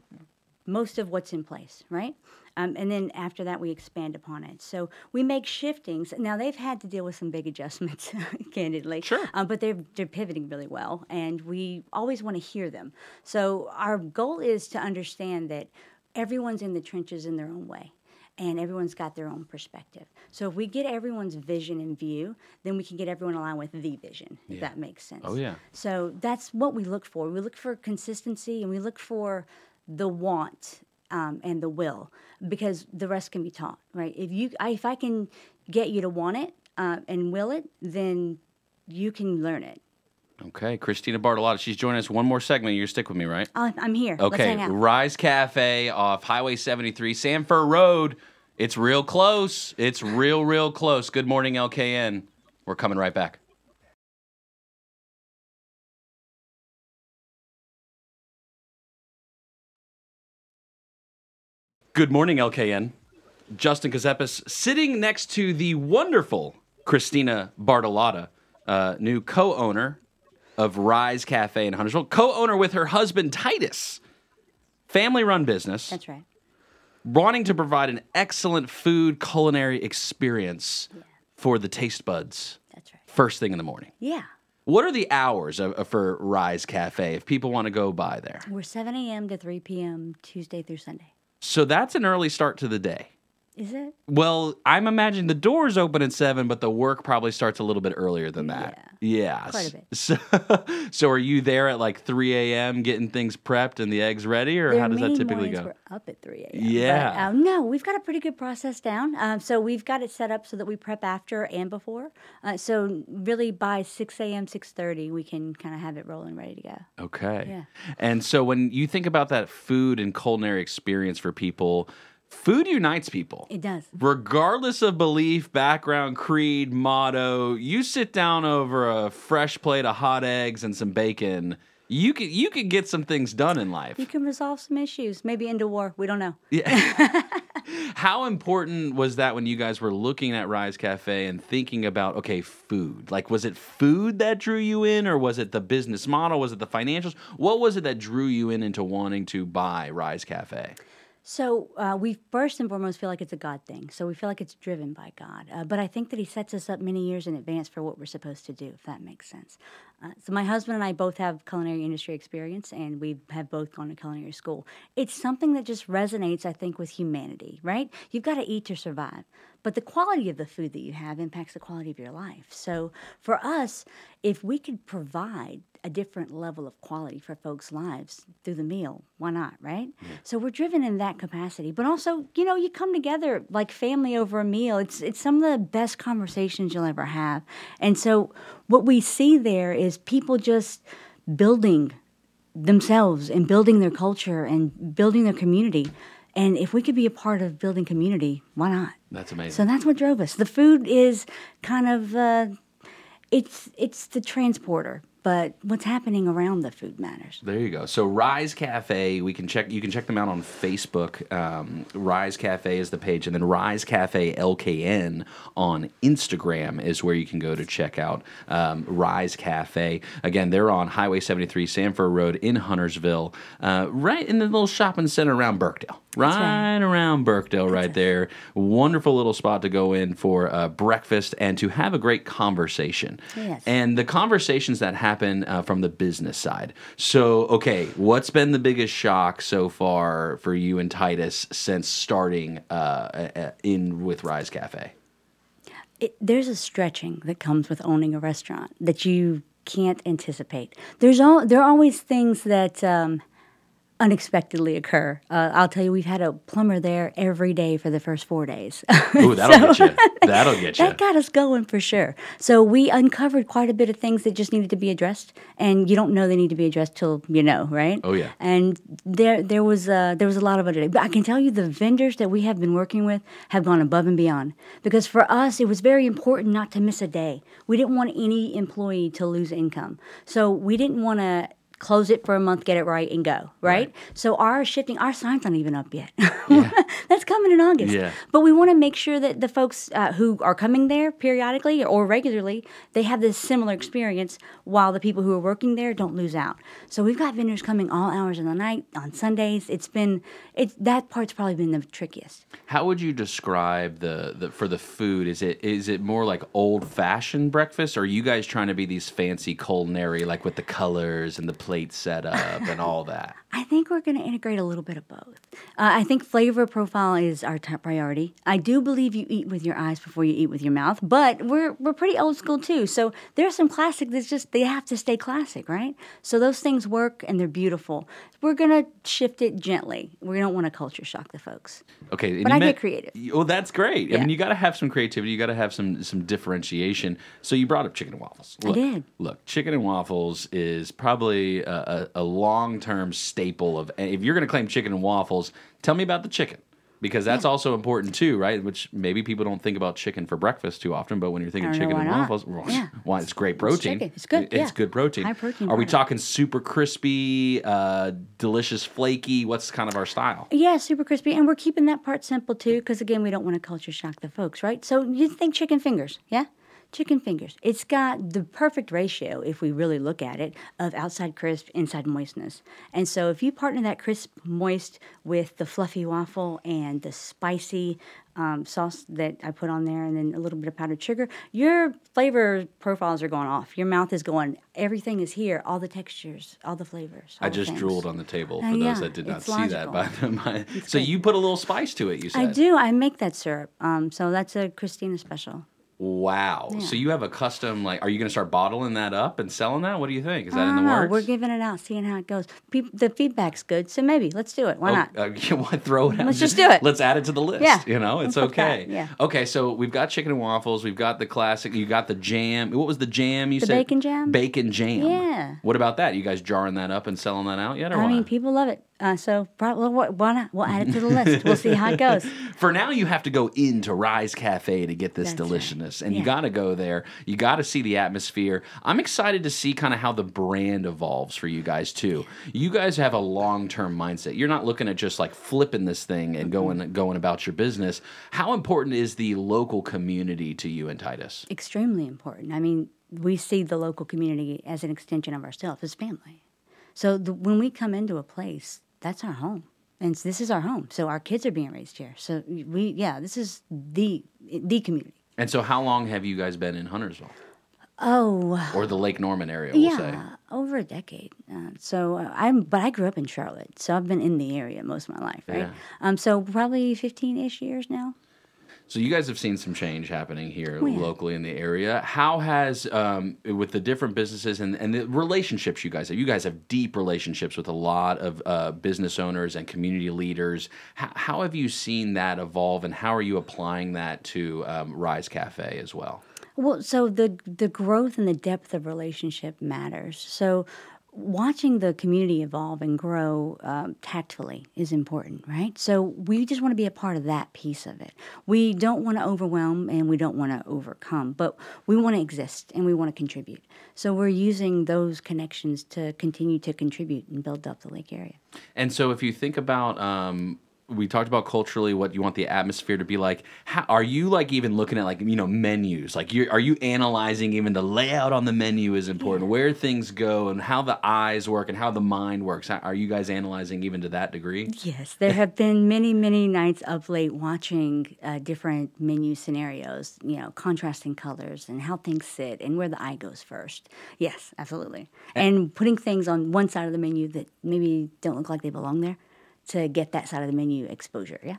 most of what's in place, right? Um, and then after that, we expand upon it. So we make shiftings. Now they've had to deal with some big adjustments, candidly. Sure. Um, but they're they're pivoting really well, and we always want to hear them. So our goal is to understand that everyone's in the trenches in their own way. And everyone's got their own perspective. So if we get everyone's vision in view, then we can get everyone aligned with the vision, if that makes sense. Oh, yeah. So that's what we look for. We look for consistency and we look for the want um, and the will because the rest can be taught, right? If you, I, if I can get you to want it uh, and will it, then you can learn it. Okay, Christina Bartolotta, she's joining us one more segment. You're stick with me, right? Uh, I'm here. Okay. Rise Cafe off Highway 73, Sam Furr Road. It's real close. It's real, real close. Good morning, LKN. We're coming right back. Good morning, LKN. Justin Ckezepis sitting next to the wonderful Christina Bartolotta, uh, new co owner of Rise Cafe in Huntersville, co owner with her husband Titus. Family run business, That's right. wanting to provide an excellent food culinary experience for the taste buds That's right. first thing in the morning. Yeah. What are the hours of, of- for Rise Cafe if people want to go by there? We're 7 a.m. to 3 p.m. Tuesday through Sunday. So that's an early start to the day. Is it? Well, I'm imagining the doors open at seven, but the work probably starts a little bit earlier than that. Yeah, Quite a bit. So, so are you there at like 3 a.m. getting things prepped and the eggs ready, or There how does that typically go? We're up at 3 a.m. Yeah. But, um, no, we've got a pretty good process down. Um, so we've got it set up so that we prep after and before. Uh, so really by 6 a.m., 6.30, we can kind of have it rolling ready to go. Okay. Yeah. And so when you think about that food and culinary experience for people, food unites people. It does. Regardless of belief, background, creed, motto, you sit down over a fresh plate of hot eggs and some bacon, you could you could get some things done in life. You can resolve some issues, maybe into war. We don't know. Yeah. How important was that when you guys were looking at Rise Cafe and thinking about okay, food? Like was it food that drew you in or was it the business model? Was it the financials? What was it that drew you in into wanting to buy Rise Cafe? So uh, we first and foremost feel like it's a God thing. So we feel like it's driven by God. Uh, but I think that He sets us up many years in advance for what we're supposed to do, if that makes sense. Uh, so my husband and I both have culinary industry experience, and we have both gone to culinary school. It's something that just resonates, I think, with humanity. Right? You've got to eat to survive. But the quality of the food that you have impacts the quality of your life. So for us, if we could provide a different level of quality for folks' lives through the meal, why not, right? So we're driven in that capacity. But also, you know, you come together like family over a meal. It's it's some of the best conversations you'll ever have. And so what we see there is people just building themselves and building their culture and building their community. And if we could be a part of building community, why not? That's amazing. So that's what drove us. The food is kind of uh, it's it's the transporter, but what's happening around the food matters. There you go. So Rise Cafe, we can check. You can check them out on Facebook. Um, Rise Cafe is the page, and then Rise Cafe LKN on Instagram is where you can go to check out um, Rise Cafe. Again, they're on Highway 73, Sam Furr Road in Huntersville, uh, right in the little shopping center around Birkdale. Right, right. around Birkdale, right there. Wonderful little spot to go in for uh, breakfast and to have a great conversation. Yes. And the conversations that happen uh, from the business side. So, okay, what's been the biggest shock so far for you and Titus since starting uh, uh, in with Rise Cafe? It, there's a stretching that comes with owning a restaurant that you can't anticipate. There's all there are always things that um, unexpectedly occur. Uh, I'll tell you, we've had a plumber there every day for the first four days. Ooh, that'll get you. That'll get you. that got us going for sure. So we uncovered quite a bit of things that just needed to be addressed, and you don't know they need to be addressed till you know, right? Oh, yeah. And there, there was uh, there was a lot of it. But I can tell you, the vendors that we have been working with have gone above and beyond because for us, it was very important not to miss a day. We didn't want any employee to lose income, so we didn't want to close it for a month, get it right, and go. Right. So our shifting, our sign's not even up yet. Yeah. That's coming in August. Yeah. But we want to make sure that the folks uh, who are coming there periodically or regularly, they have this similar experience while the people who are working there don't lose out. So we've got vendors coming all hours of the night on Sundays. It's been it that part's probably been the trickiest. How would you describe the, the for the food? Is it is it more like old fashioned breakfast, or are you guys trying to be these fancy culinary, like with the colors and the plate setup and all that? I think we're going to integrate a little bit of both. Uh, I think flavor profile is our top priority. I do believe you eat with your eyes before you eat with your mouth, but we're we're pretty old school too. So there's some classic that's just they have to stay classic, right? So those things work and they're beautiful. We're going to shift it gently. We don't want to culture shock the folks. Okay, and But I get creative. Oh, that's great. I mean, you got to have some creativity. You got to have some some differentiation. So you brought up chicken and waffles. Look, did. Look, chicken and waffles is probably a, a, a long term staple of. If you're going to claim chicken and waffles, tell me about the chicken. Because that's also important too, right? Which maybe people don't think about chicken for breakfast too often, but when you're thinking I don't know chicken and waffles, well, Yeah. why it's great protein. chicken. It's good, It's yeah. good protein. High protein Are we talking super crispy, uh, delicious, flaky? What's kind of our style? Yeah, super crispy. And we're keeping that part simple too, because again, we don't want to culture shock the folks, right? So you think chicken fingers, yeah? Chicken fingers. It's got the perfect ratio, if we really look at it, of outside crisp, inside moistness. And so if you partner that crisp, moist with the fluffy waffle and the spicy um, sauce that I put on there, and then a little bit of powdered sugar, your flavor profiles are going off. Your mouth is going, everything is here, all the textures, all the flavors. I all the just things. drooled on the table for Uh, those that did not see that. By logical. the by. So good. you put a little spice to it. You said. I do. I make that syrup. Um, so that's a Christina special. Wow. Yeah. So you have a custom like? Are you going to start bottling that up and selling that? What do you think? Is that in the know. works? We're giving it out, seeing how it goes. Peop the feedback's good, so maybe let's do it. Why Oh, not? uh, want throw it out? Let's just do it. Let's add it to the list. Yeah. You know, it's Let's okay. yeah. Okay, so we've got chicken and waffles. We've got the classic. You got the jam. What was the jam you The said? bacon jam? Bacon jam. Yeah. What about that? You guys jarring that up and selling that out yet, or I what? mean, people love it. Uh, so probably, why not? We'll add it to the list. We'll see how it goes. For now, you have to go into Rise Cafe to get this That's right. Deliciousness, and you got to go there. You got to see the atmosphere. I'm excited to see kind of how the brand evolves for you guys too. You guys have a long term mindset. You're not looking at just like flipping this thing and going going about your business. How important is the local community to you and Titus? Extremely important. I mean, we see the local community as an extension of ourselves, as family. So the, when we come into a place, that's our home. And this is our home. So our kids are being raised here. So we, yeah, this is the the community. And so, how long have you guys been in Huntersville Oh, or the Lake Norman area? We'll yeah, say. over a decade. Uh, so uh, I'm, but I grew up in Charlotte, so I've been in the area most of my life, right? Yeah. Um, so probably 15-ish years now. So you guys have seen some change happening here Oh, yeah. locally in the area. How has um, with the different businesses and, and the relationships you guys have? You guys have deep relationships with a lot of uh, business owners and community leaders. How, how have you seen that evolve, and how are you applying that to um, Rise Cafe as well? Well, so the the growth and the depth of relationship matters. So watching the community evolve and grow um, tactfully is important, right? So we just want to be a part of that piece of it. We don't want to overwhelm and we don't want to overcome, but we want to exist and we want to contribute. So we're using those connections to continue to contribute and build up the lake area. And so, if you think about, um, we talked about culturally what you want the atmosphere to be like. How, are you like even looking at like you know menus? Like, you are you analyzing even the layout on the menu is important, where things go, and how the eyes work and how the mind works? How, are you guys analyzing even to that degree? Yes, there have been many, many nights of late watching uh, different menu scenarios, you know, contrasting colors and how things sit and where the eye goes first. Yes, absolutely. And putting things on one side of the menu that maybe don't look like they belong there to get that side of the menu exposure. Yeah.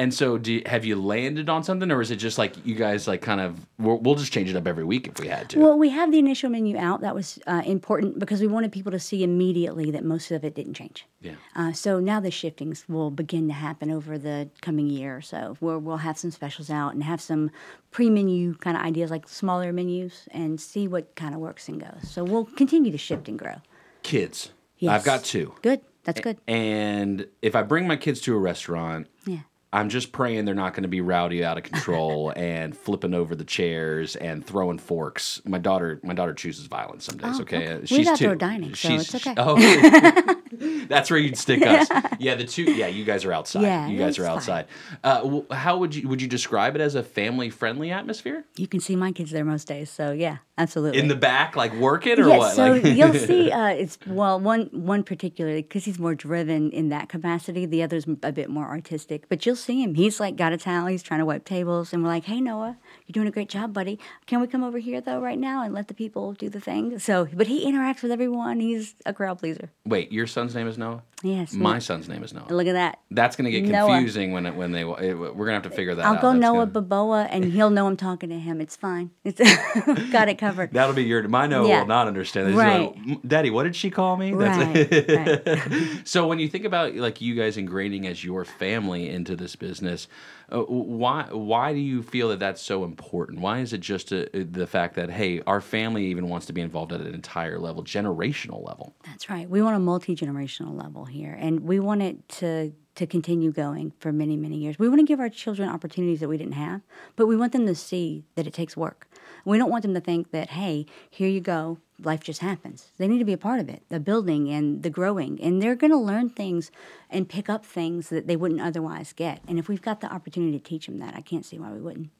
And so, do you, have you landed on something, or is it just like you guys like kind of? We'll, we'll just change it up every week if we had to. Well, we have the initial menu out. That was uh, important because we wanted people to see immediately that most of it didn't change. yeah. Uh, so now the shiftings will begin to happen over the coming year or so, where we'll have some specials out and have some pre-menu kind of ideas, like smaller menus, and see what kind of works and goes. So we'll continue to shift and grow. Kids. Yes. I've got two. Good. That's good. And if I bring my kids to a restaurant, Yeah. I'm just praying they're not going to be rowdy out of control and flipping over the chairs and throwing forks. My daughter, my daughter chooses violence some days. Oh, okay, okay. She's two. dining, so She's- it's okay. Oh, that's where you'd stick us. Yeah, the two. Yeah, you guys are outside. Yeah, you guys are outside. Uh, how would you would you describe it as a family friendly atmosphere You can see my kids there most days. So yeah, absolutely. in the back, like working or yes, what? so Like- you'll see. Uh, it's well, one one particularly because he's more driven in that capacity. The other's a bit more artistic, but you'll see him. He's like got a towel. He's trying to wipe tables, and we're like, "Hey, Noah, you're doing a great job, buddy. Can we come over here though right now and let the people do the thing?" So, but he interacts with everyone. He's a crowd pleaser. Wait, your son's name is Noah. Yes. My son's name is Noah. Look at that. That's gonna get Noah. confusing when it, when they it, we're gonna have to figure that out. I'll go That's Noah gonna- Baboa, and he'll know I'm talking to him. It's fine. It's got it covered. That'll be your. My Noah Yeah. will not understand. He's Right. like, Daddy, what did she call me? Right, right. so when you think about like you guys ingraining as your family into this business, uh, why why do you feel that that's so important? Why is it just a, the fact that hey, our family even wants to be involved at an entire level, generational level? That's right. We want a multi generational level here, and we want it to to continue going for many many years. We want to give our children opportunities that we didn't have, but we want them to see that it takes work. We don't want them to think that hey, here you go, life just happens. They need to be a part of it, the building and the growing, and they're going to learn things and pick up things that they wouldn't otherwise get. And if we've got the opportunity to teach them that, I can't see why we wouldn't.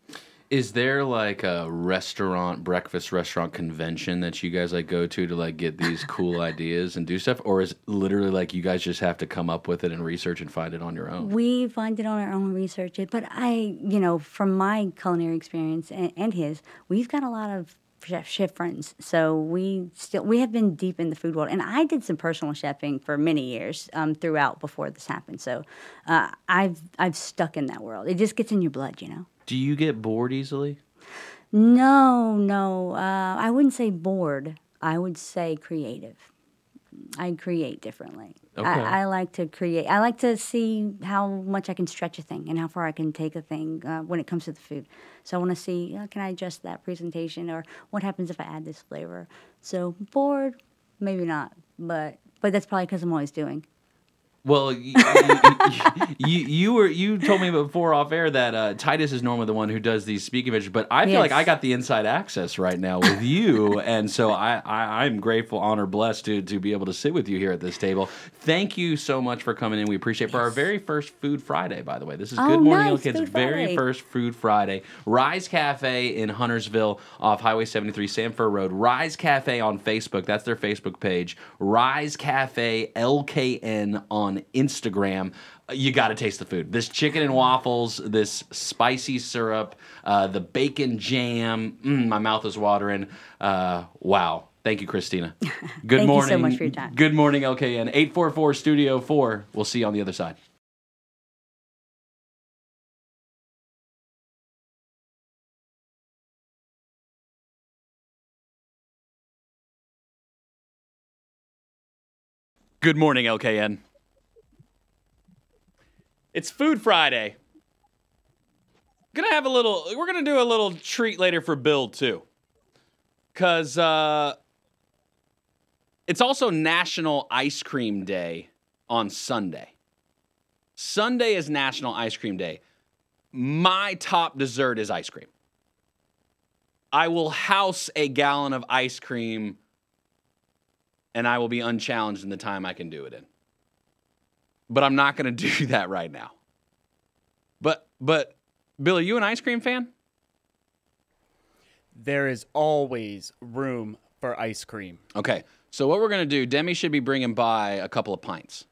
Is there like a restaurant, breakfast restaurant convention that you guys like go to to like get these cool ideas and do stuff, or is literally like you guys just have to come up with it and research and find it on your own? We find it on our own research, it, but I, you know, from my culinary experience and, and his, we've got a lot of chef, chef friends. So we still we have been deep in the food world, and I did some personal chefing for many years um, throughout before this happened. So uh, I've I've stuck in that world. It just gets in your blood, you know. Do you get bored easily? No, no, uh, I wouldn't say bored. I would say creative. I create differently. Okay. I, I like to create. I like to see how much I can stretch a thing and how far I can take a thing uh, when it comes to the food. So I want to see uh, can I adjust that presentation or what happens if I add this flavor. So bored, maybe not, but but that's probably because I'm always doing. Well, you, you, you were you told me before off air that uh, Titus is normally the one who does these speaking pictures, but I feel like I got the inside access right now with you, and so I, I I'm grateful, honored, blessed to to be able to sit with you here at this table. Thank you so much for coming in. We appreciate it. for our very first Food Friday, by the way. This is Oh, Good Morning nice, Little Kids' very first Food Friday. Rise Cafe in Huntersville off Highway 73, Sam Furr Road. Rise Cafe on Facebook. That's their Facebook page. Rise Cafe LKN on Instagram. Uh, You got to taste the food. This chicken and waffles, this spicy syrup, uh, the bacon jam. Mm, my mouth is watering. Uh, wow. Thank you, Christina. Good Thank you so morning. much for your time. Good morning, LKN. 844 Studio 4. We'll see you on the other side. Good morning, LKN. It's Food Friday. Gonna have a little. We're gonna do a little treat later for Bill too, cause uh, it's also National Ice Cream Day on Sunday. Sunday is National Ice Cream Day. My top dessert is ice cream. I will house a gallon of ice cream and I will be unchallenged in the time I can do it in. But I'm not going to do that right now. But but Bill, are you an ice cream fan? There is always room for ice cream. Okay. So what we're going to do, Demi should be bringing by a couple of pints.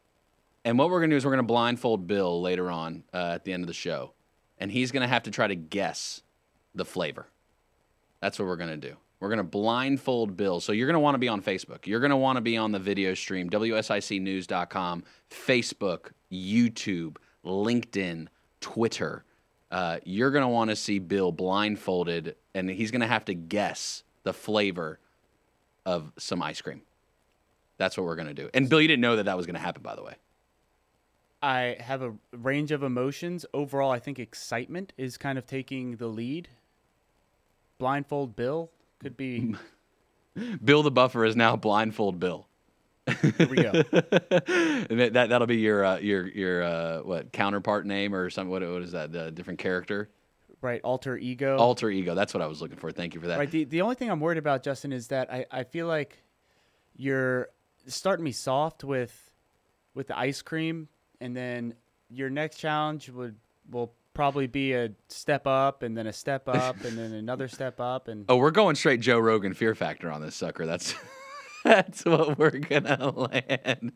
And what we're going to do is we're going to blindfold Bill later on uh, at the end of the show. And he's going to have to try to guess the flavor. That's what we're going to do. We're going to blindfold Bill. So you're going to want to be on Facebook. You're going to want to be on the video stream, WSICnews.com, Facebook, YouTube, LinkedIn, Twitter, uh, you're going to want to see Bill blindfolded, and he's going to have to guess the flavor of some ice cream. That's what we're going to do. And Bill, you didn't know that that was going to happen, by the way. I have a range of emotions. Overall, I think excitement is kind of taking the lead. Blindfold Bill could be. Bill the Buffer is now blindfold Bill. Here we go. That, that that'll be your uh, your your uh, what counterpart name or something. What what is that? The different character, right, alter ego. alter ego. That's what I was looking for. Thank you for that. Right. The the only thing I'm worried about, Justin, is that I, I feel like you're starting me soft with with the ice cream, and then your next challenge would will probably be a step up, and then a step up, and then another step up, and Oh, we're going straight Joe Rogan Fear Factor on this sucker. That's that's what we're gonna land.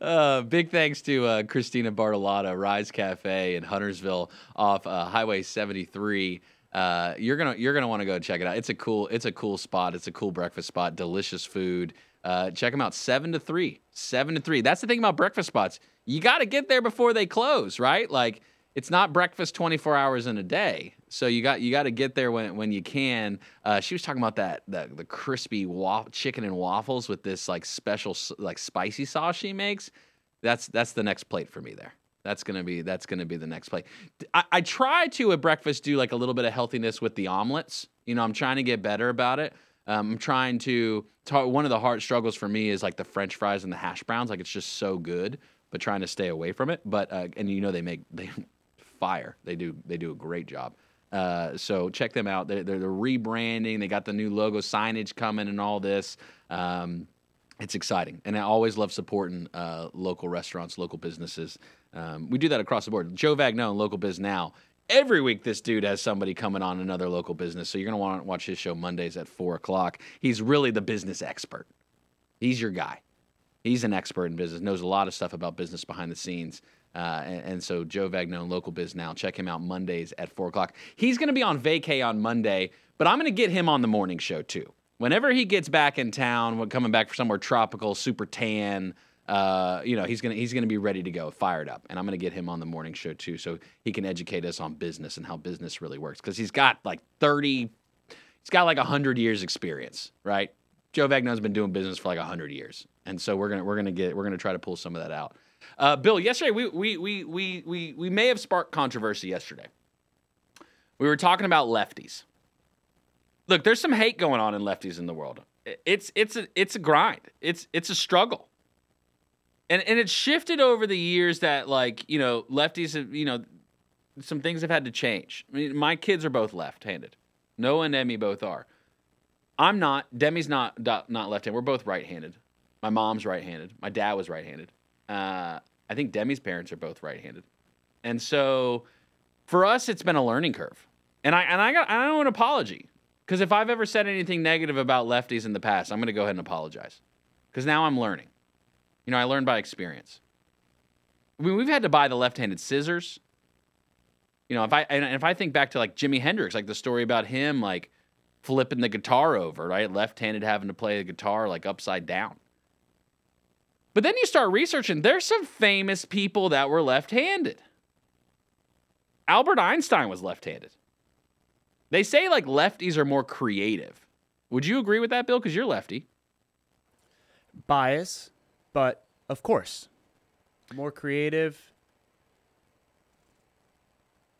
uh, big thanks to uh, Christina Bartolotta, Rise Cafe in Huntersville off uh, Highway 73. Uh, you're gonna you're gonna want to go check it out. It's a cool it's a cool spot. It's a cool breakfast spot. Delicious food. Uh, check them out. Seven to three. Seven to three. That's the thing about breakfast spots. You got to get there before they close, right? Like it's not breakfast 24 hours in a day. So you got you got to get there when when you can. Uh, she was talking about that the crispy chicken and waffles with this like special like spicy sauce she makes. That's that's the next plate for me there. That's gonna be that's gonna be the next plate. I, I try to at breakfast do like a little bit of healthiness with the omelets. You know, I'm trying to get better about it. Um, I'm trying to. one of the hard struggles for me is like the French fries and the hash browns. Like it's just so good, but trying to stay away from it. But uh, and you know they make they fire. They do they do a great job. Uh, so check them out. They're, they're, rebranding. They got the new logo signage coming and all this. Um, it's exciting, and I always love supporting uh, local restaurants, local businesses. Um, we do that across the board. Joe Vagnone, local biz now. Every week, this dude has somebody coming on another local business. So you're gonna want to watch his show Mondays at four o'clock. He's really the business expert. He's your guy. He's an expert in business, knows a lot of stuff about business behind the scenes. Uh, and, and so Joe Vagnone, local biz now. Check him out Mondays at four o'clock. He's going to be on vacay on Monday, but I'm going to get him on the morning show too. Whenever he gets back in town, when coming back for somewhere tropical, super tan, uh, you know, he's gonna he's gonna be ready to go, fired up, and I'm gonna get him on the morning show too, so he can educate us on business and how business really works. Because he's got like 30, he's got like hundred years experience, right? Joe Vagnone's been doing business for like hundred years, and so we're gonna we're gonna get we're gonna try to pull some of that out. Uh, Bill, yesterday we we we we we we may have sparked controversy yesterday. We were talking about lefties. Look, there's some hate going on in lefties in the world. It's it's a it's a grind. It's it's a struggle. And and it's shifted over the years that like, you know, lefties have, you know, some things have had to change. I mean, my kids are both left-handed. Noah and Emmy both are. I'm not. Demi's not not left-handed. We're both right-handed. My mom's right-handed. My dad was right-handed. Uh, I think Demi's parents are both right-handed, and so for us, it's been a learning curve. And I and I got I owe an apology because if I've ever said anything negative about lefties in the past, I'm going to go ahead and apologize because now I'm learning. You know, I learned by experience. I mean, we've had to buy the left-handed scissors. You know, if I and if I think back to like Jimi Hendrix, like the story about him, like flipping the guitar over, right? Left-handed having to play the guitar like upside down. But then you start researching, there's some famous people that were left-handed. Albert Einstein was left-handed. They say like lefties are more creative. Would you agree with that, Bill? Because you're lefty. bias, but of course, more creative,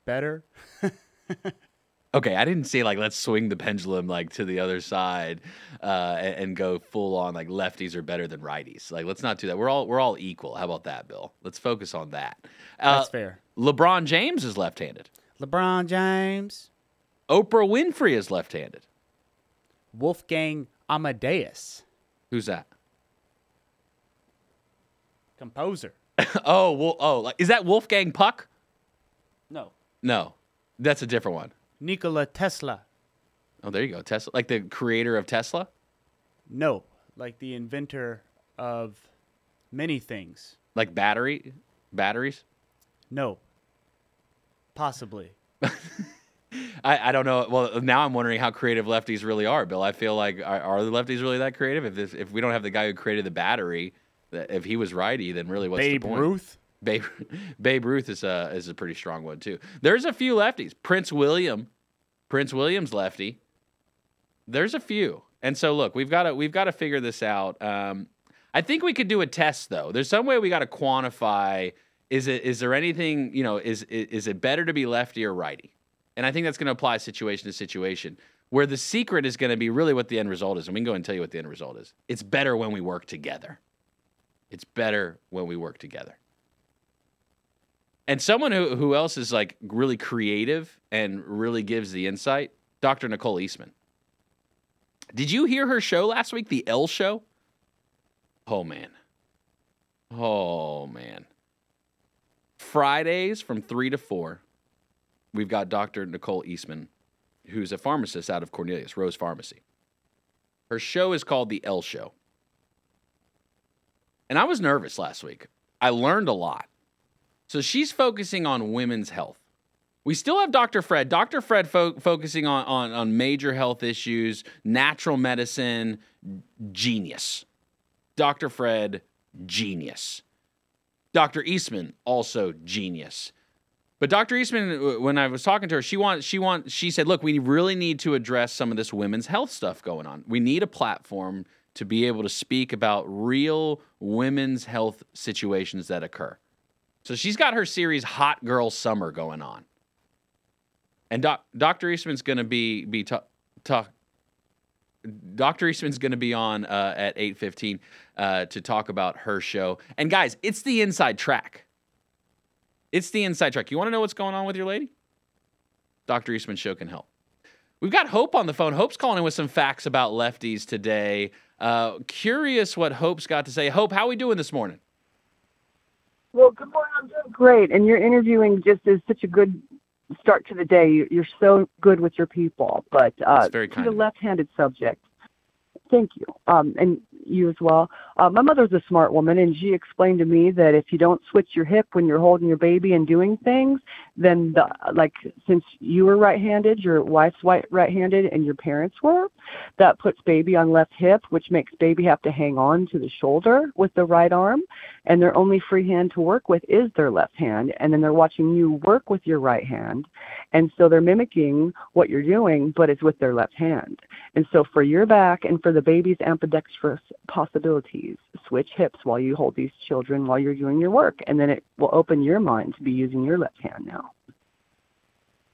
better. Okay, I didn't say like let's swing the pendulum like to the other side uh, and, and go full on like lefties are better than righties. Like let's not do that. We're all we're all equal. How about that, Bill? Let's focus on that. Uh, That's fair. LeBron James is left-handed. LeBron James, Oprah Winfrey is left-handed. Wolfgang Amadeus, Who's that? composer. oh, well, oh, like, is that Wolfgang Puck? No, No, that's a different one. Nikola Tesla. Oh, there you go. Tesla, like the creator of Tesla. No, like the inventor of many things. Like battery, batteries. No, possibly. I, I don't know. Well, now I'm wondering how creative lefties really are, Bill. I feel like are, are the lefties really that creative? If this, if we don't have the guy who created the battery, if he was righty, then really what's Babe the point? Ruth. Babe, Babe Ruth is a is a pretty strong one too. There's a few lefties. Prince William, Prince William's lefty. There's a few, and so look, we've got to we've got to figure this out. Um, I think we could do a test though. There's some way we got to quantify. Is it is there anything you know? Is is it better to be lefty or righty? And I think that's going to apply situation to situation. Where the secret is going to be really what the end result is, and we can go and tell you what the end result is. It's better when we work together. It's better when we work together. And someone who, who else is like really creative and really gives the insight, Dr. Nicole Eastman. Did you hear her show last week, the L show? Oh man. Oh man. Fridays from 3 to 4, we've got Dr. Nicole Eastman, who's a pharmacist out of Cornelius, Rose Pharmacy. Her show is called The L Show. And I was nervous last week. I learned a lot. So she's focusing on women's health. We still have Dr. Fred. Dr. Fred fo- focusing on, on, on major health issues, natural medicine, genius. Dr. Fred, genius. Dr. Eastman, also genius. But Dr. Eastman, when I was talking to her, she wants she want she said, look, we really need to address some of this women's health stuff going on. We need a platform to be able to speak about real women's health situations that occur. So she's got her series Hot Girl Summer going on. And doc, Dr. Eastman's going to be be talk, Dr. Eastman's going to be on uh, at 8:15 uh, to talk about her show. And guys, it's the inside track. It's the inside track. You want to know what's going on with your lady? Dr. Eastman's show can help. We've got Hope on the phone. Hope's calling in with some facts about lefties today. Uh, curious what Hope's got to say. Hope, how are we doing this morning? Well, good morning. I'm doing great, and your interviewing just is such a good start to the day. You're so good with your people, but uh, very to kind the left-handed subject. Thank you, um, and you as well. Uh, my mother's a smart woman, and she explained to me that if you don't switch your hip when you're holding your baby and doing things, then the, like since you were right-handed, your wife's right-handed, and your parents were, that puts baby on left hip, which makes baby have to hang on to the shoulder with the right arm, and their only free hand to work with is their left hand, and then they're watching you work with your right hand, and so they're mimicking what you're doing, but it's with their left hand. And so for your back and for the baby's ambidextrous possibilities, switch hips while you hold these children while you're doing your work, and then it will open your mind to be using your left hand now.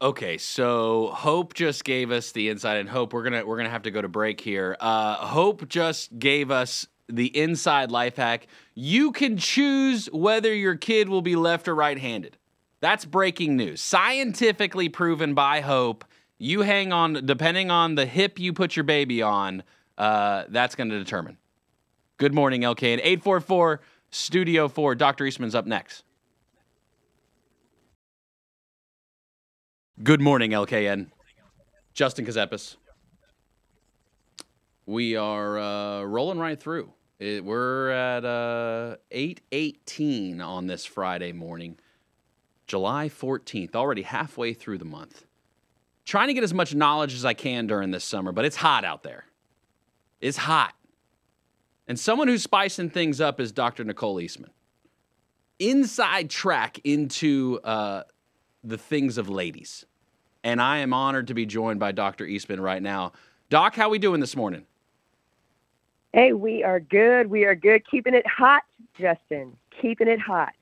Okay, so Hope just gave us the inside, and Hope, we're gonna we're gonna have to go to break here. Uh, Hope just gave us the inside life hack. You can choose whether your kid will be left or right-handed. That's breaking news, scientifically proven by Hope. You hang on, depending on the hip you put your baby on. Uh, that's to determine. Good morning, LK. And 844 Studio 4. Dr. Eastman's up next. Good morning, LKN. Justin Ckezepis. We are uh, rolling right through. It, we're at uh, 8.18 on this Friday morning, July 14th, already halfway through the month. Trying to get as much knowledge as I can during this summer, but it's hot out there. It's hot. And someone who's spicing things up is Dr. Nicole Eastman. Inside track into uh, the things of ladies. And I am honored to be joined by Dr. Eastman right now. Doc, how we doing this morning? Hey, we are good. We are good. Keeping it hot, Justin. Keeping it hot.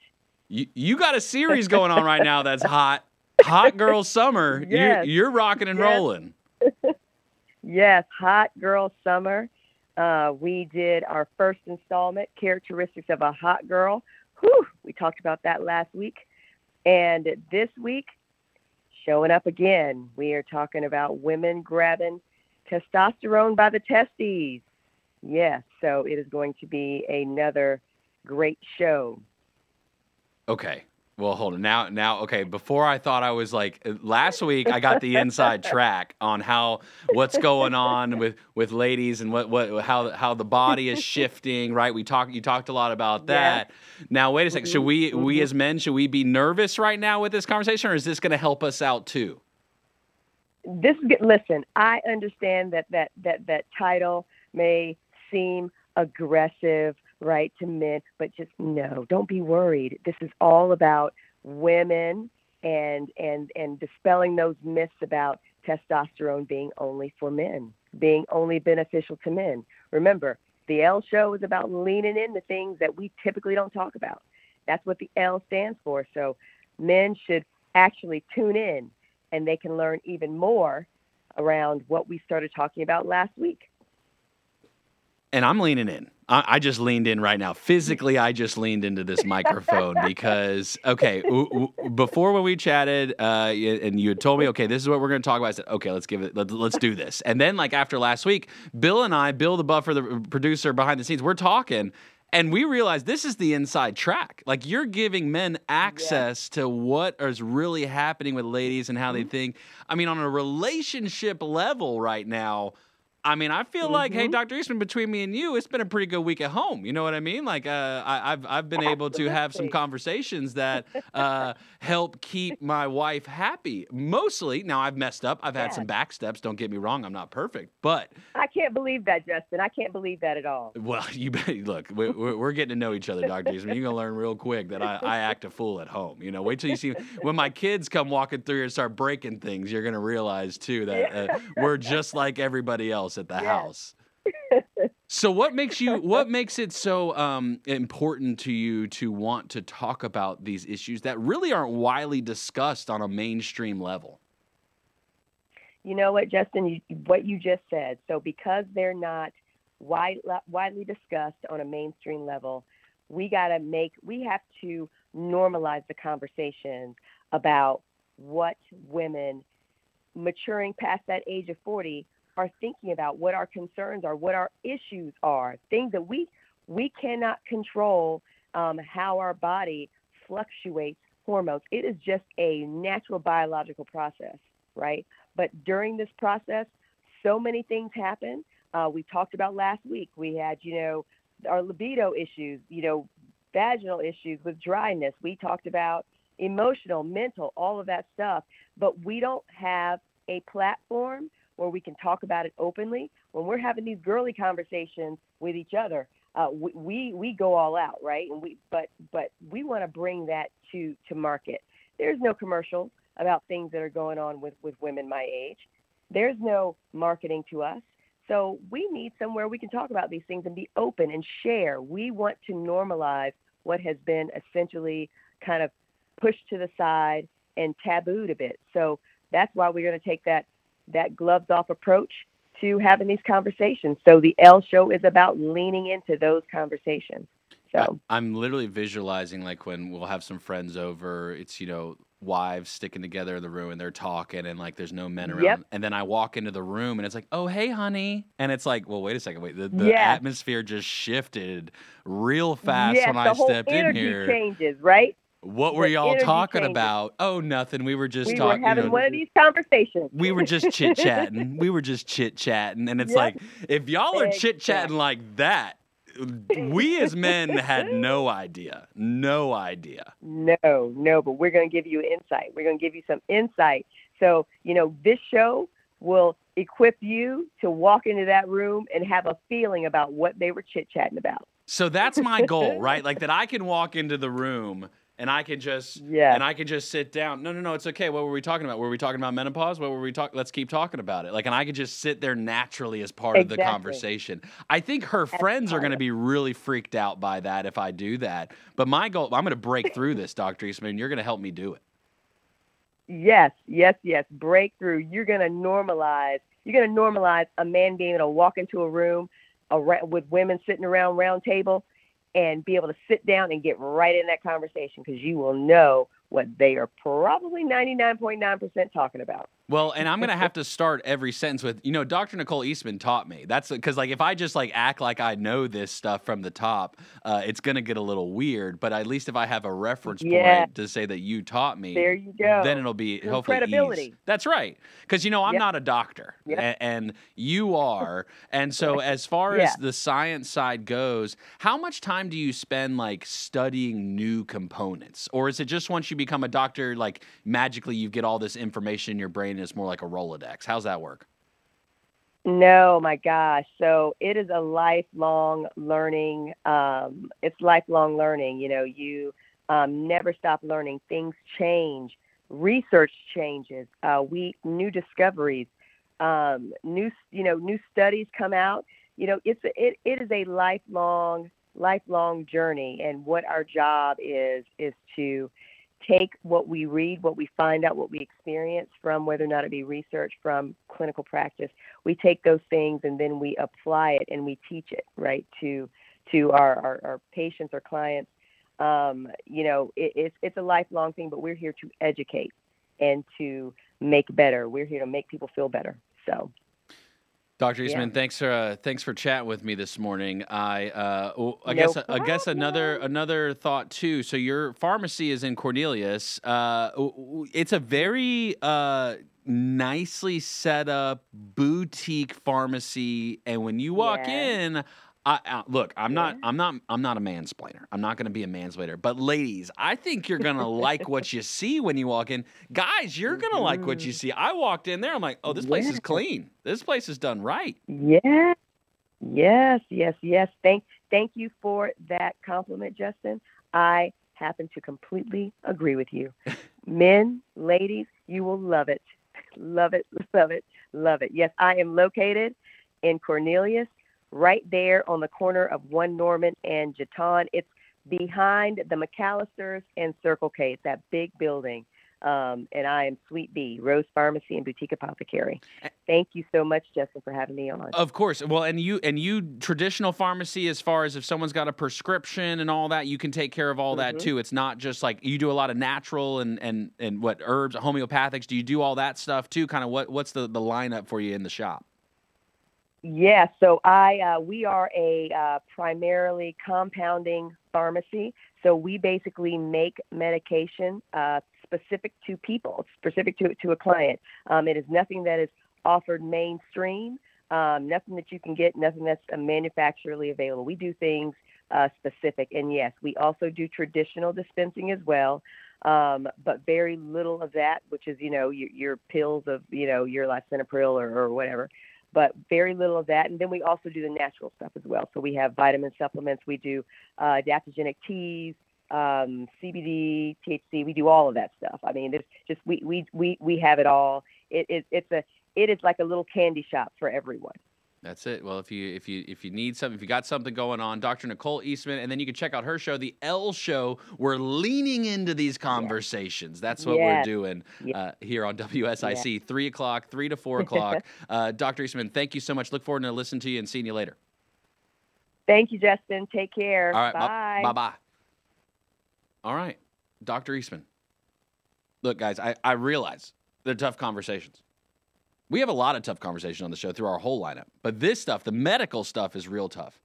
You, you got a series going on right now that's hot. Hot Girl Summer. Yes. You're, you're rocking and Yes. rolling. Yes, Hot Girl Summer. Uh, we did our first installment, Characteristics of a Hot Girl. Whew, we talked about that last week. And this week, showing up again, we are talking about women grabbing testosterone by the testes. Yes, so it is going to be another great show. Okay. Well, hold on. Now, now, okay. Before I thought I was like uh, last week, I got the inside track on how what's going on with with ladies and what what how how the body is shifting. Right? We talked. You talked a lot about that. Now, wait a 2nd Should mm-hmm. we we mm-hmm. as men should we be nervous right now with this conversation, or is this going to help us out too? this is listen i understand that that that that title may seem aggressive right, to men. But just no, don't be worried. This is all about women and and and dispelling those myths about testosterone being only for men, being only beneficial to men. Remember, the L show is about leaning in the things that we typically don't talk about. That's what the L stands for. So men should actually tune in and they can learn even more around what we started talking about last week. And I'm leaning in. I, I just leaned in right now. Physically, I just leaned into this microphone because, okay, w- w- before when we chatted, uh, y- and you had told me, okay, this is what we're going to talk about. I said, okay, let's give it, let, let's do this. And then, like after last week, Bill and I, Bill the buffer, the producer behind the scenes, we're talking, and we realized this is the inside track. Like you're giving men access to what is really happening with ladies and how they think. I mean, on a relationship level right now. I mean, I feel like, hey, Dr. Eastman, between me and you, it's been a pretty good week at home. You know what I mean? Like, uh, I, I've I've been able to have some conversations that uh, help keep my wife happy. Mostly, now I've messed up. I've had some back steps. Don't get me wrong. I'm not perfect, but I can't believe that, Justin. I can't believe that at all. well, you bet- look. we- We're, we're getting to know each other, Doctor Eastman. You're gonna learn real quick that I, I act a fool at home. You know, wait till you see when my kids come walking through and start breaking things. You're gonna realize too that uh, we're just like everybody else at the house. So what makes you what makes it so um, important to you to want to talk about these issues that really aren't widely discussed on a mainstream level? You know what, Justin? You, what you just said. So because they're not wide, widely discussed on a mainstream level, we got to make. We have to normalize the conversations about what women maturing past that age of 40 are thinking about, what our concerns are, what our issues are, things that we we cannot control um, how our body fluctuates hormones. It is just a natural biological process, right? But during this process, so many things happen. Uh, we talked about last week. We had, you know, our libido issues, you know, vaginal issues with dryness. We talked about emotional, mental, all of that stuff. But we don't have a platform where we can talk about it openly. When we're having these girly conversations with each other, uh, we, we we go all out, right? And we but but we want to bring that to to market. There's no commercial about things that are going on with with women my age. There's no marketing to us. So we need somewhere we can talk about these things and be open and share. We want to normalize what has been essentially kind of pushed to the side and tabooed a bit. So that's why we're going to take that that gloves off approach to having these conversations. So the L show is about leaning into those conversations. So I, am literally visualizing like when we'll have some friends over. It's you know wives sticking together in the room and they're talking and like there's no men around. Yep. And then I walk into the room and it's like, oh hey honey, and it's like, well wait a second, wait the, the atmosphere just shifted real fast when I stepped in here. energy changes, right? What were y'all talking changes. about? Oh nothing. We were just we talking. were having you know, one of these conversations. we were just chit chatting. we were just chit chatting, and it's Yep. like if y'all are chit chatting like that, we as men had no idea, no idea. No, no, but we're going to give you insight. We're going to give you some insight. So, you know, this show will equip you to walk into that room and have a feeling about what they were chit chatting about. So that's my goal, right? Like that I can walk into the room and I can just yeah, and I can just sit down. No, no, no, it's okay. What were we talking about? Were we talking about menopause? What were we talking? Let's keep talking about it. Like, and I could just sit there naturally as part of the conversation. I think her friends are going to be really freaked out by that if I do that. But my goal, I'm going to break through this, Doctor Eastman. You're going to help me do it. Yes, yes, yes. Breakthrough. You're going to normalize. You're going to normalize a man being able to walk into a room around, with women sitting around round table and be able to sit down and get right in that conversation because you will know what they are probably 99.9% talking about. Well, and I'm gonna have to start every sentence with, you know, Dr. Nicole Eastman taught me. That's because, like, if I just like act like I know this stuff from the top, uh, it's gonna get a little weird. But at least if I have a reference Yeah. point to say that you taught me, There you go. then it'll be Some hopefully credibility. ease. That's right. Because you know I'm Yep. not a doctor, Yep. a- and you are. And so as far Yeah. as the science side goes, how much time do you spend like studying new components, or is it just once you become a doctor, like magically you get all this information in your brain it's more like a Rolodex? How's that work? No, my gosh. So it is a lifelong learning. Um, it's lifelong learning. You know, you um, never stop learning. Things change. Research changes. Uh, we new discoveries. Um, new, you know, new studies come out. You know, it's it, it is a lifelong lifelong journey, and what our job is is to take what we read, what we find out, what we experience from whether or not it be research, from clinical practice. We take those things and then we apply it and we teach it right to to our our, our patients or clients. Um, you know, it, it's it's a lifelong thing, but we're here to educate and to make better. We're here to make people feel better. So Dr. Eastman, Yeah. thanks for uh, thanks for chatting with me this morning. I uh, well, I No guess I guess another another thought too. So your pharmacy is in Cornelius. Uh, it's a very uh, nicely set up boutique pharmacy, and when you walk Yeah. in. I, uh, look, I'm not, I'm not, I'm not a mansplainer. I'm not going to be a mansplainer. But ladies, I think you're going to like what you see when you walk in. Guys, you're going to like what you see. I walked in there. I'm like, oh, this place is clean. This place is done right. Yes, yes, yes, yes. Thank, thank you for that compliment, Justin. I happen to completely agree with you. Men, ladies, you will love it, love it, love it, love it. Yes, I am located in Cornelius, right there on the corner of One Norman and Jetton. It's behind the McAlister's and Circle K. It's that big building. Um, and I am Sweet B, Rose Pharmacy and Boutique Apothecary. Thank you so much, Justin, for having me on. Of course. Well, and you and you traditional pharmacy as far as if someone's got a prescription and all that, you can take care of all that Mhm. too. It's not just like you do a lot of natural and and and what herbs, homeopathics. Do you do all that stuff too? Kind of what what's the the lineup for you in the shop? Yeah, so I uh, we are a uh, primarily compounding pharmacy. So we basically make medication uh, specific to people, specific to to a client. Um, it is nothing that is offered mainstream, um, nothing that you can get, nothing that's uh, manufacturally available. We do things uh, specific, and yes, we also do traditional dispensing as well. Um, but very little of that, which is you know your, your pills of you know your lisinopril or, or whatever but very little of that. And then we also do the natural stuff as well. So we have vitamin supplements, we do uh, adaptogenic teas, um, CBD, THC. We do all of that stuff. I mean, it's just we we we we have it all. It, it it's a it is like a little candy shop for everyone. That's it. Well, if you if you if you need something, if you got something going on, Dr. Nicole Eastman, and then you can check out her show, the L Show. We're leaning into these conversations. That's what Yes. we're doing uh, here on WSIC, three o'clock, three to four o'clock. uh, Dr. Eastman, thank you so much. Look forward to listening to you and seeing you later. Thank you, Justin. Take care. All right, Bye. bye bye. All right, Dr. Eastman. Look, guys, I, I realize they're tough conversations. We have a lot of tough conversations on the show through our whole lineup, but this stuff, the medical stuff, is real tough.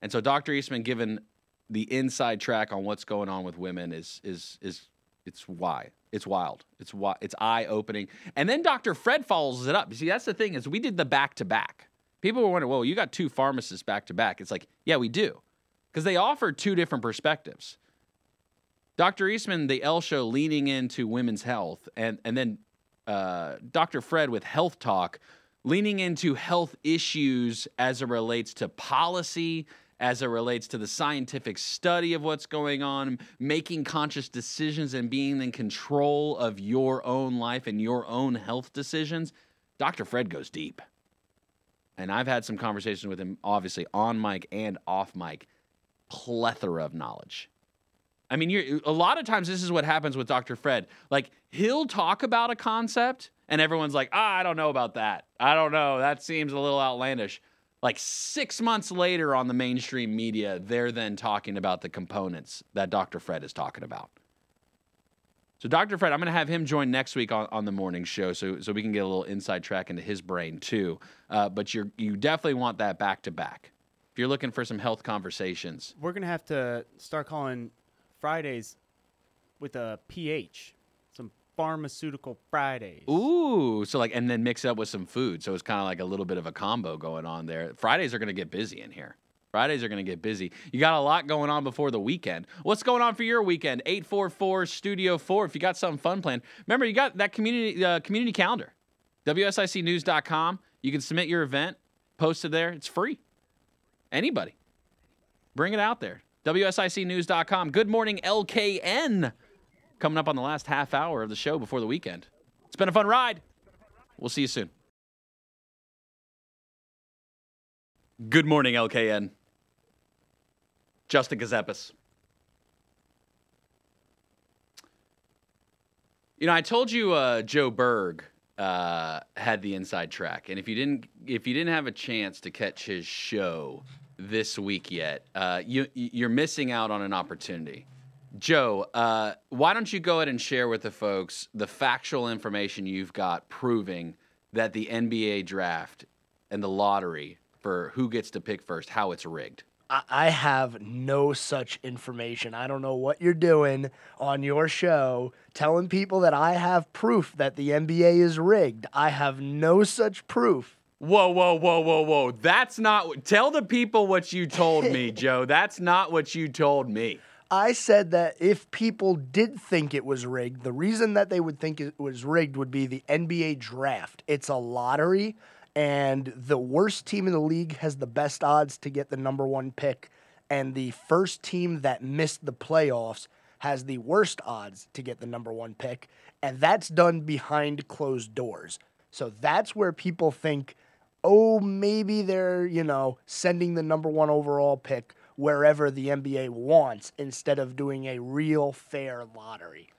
And so, Dr. Eastman, given the inside track on what's going on with women, is is is it's why it's wild. It's why it's eye opening. And then Dr. Fred follows it up. You see, that's the thing is we did the back to back. People were wondering, well, you got two pharmacists back to back. It's like, yeah, we do, because they offer two different perspectives. Dr. Eastman, the L show, leaning into women's health, and and then uh, Dr. Fred with Health Talk, leaning into health issues as it relates to policy, as it relates to the scientific study of what's going on, making conscious decisions and being in control of your own life and your own health decisions. Dr. Fred goes deep. And I've had some conversations with him, obviously on mic and off mic, plethora of knowledge. I mean, you're, a lot of times this is what happens with Dr. Fred. Like, he'll talk about a concept, and everyone's like, ah, I don't know about that. I don't know. That seems a little outlandish. Like, six months later on the mainstream media, they're then talking about the components that Dr. Fred is talking about. So, Dr. Fred, I'm going to have him join next week on, on the morning show so, so we can get a little inside track into his brain, too. Uh, but you're, you definitely want that back to back. If you're looking for some health conversations, We're gonna have to start calling Fridays with a PH, some pharmaceutical Fridays. Ooh, so like, and then mix it up with some food. So it's kind of like a little bit of a combo going on there. Fridays are going to get busy in here. Fridays are going to get busy. You got a lot going on before the weekend. What's going on for your weekend? 844 Studio 4. If you got something fun planned, remember, you got that community uh, community calendar, WSICnews.com. You You can submit your event, post it there. It's free. Anybody. Bring it out there. WSICnews.com. Good morning, LKN. Coming up on the last half hour of the show before the weekend. It's been a fun ride. We'll see you soon. Good morning, LKN. Justin Ckezepis. You know, I told you uh, Joe Berg uh, had the inside track, and if you didn't, if you didn't have a chance to catch his show this week yet, uh, you you're missing out on an opportunity. Joe, uh, why don't you go ahead and share with the folks the factual information you've got proving that the NBA draft and the lottery for who gets to pick first, how it's rigged? I- I have no such information. I don't know what you're doing on your show telling people that I have proof that the NBA is rigged. I have no such proof. Whoa, whoa, whoa, whoa, whoa. That's not. Tell the people what you told me, Joe. That's not what you told me. I said that if people did think it was rigged, the reason that they would think it was rigged would be the NBA draft. It's a lottery, and the worst team in the league has the best odds to get the number one pick, and the first team that missed the playoffs has the worst odds to get the number one pick, and that's done behind closed doors. So that's where people think, oh, maybe they're, you know, sending the number one overall pick wherever the NBA wants instead of doing a real fair lottery.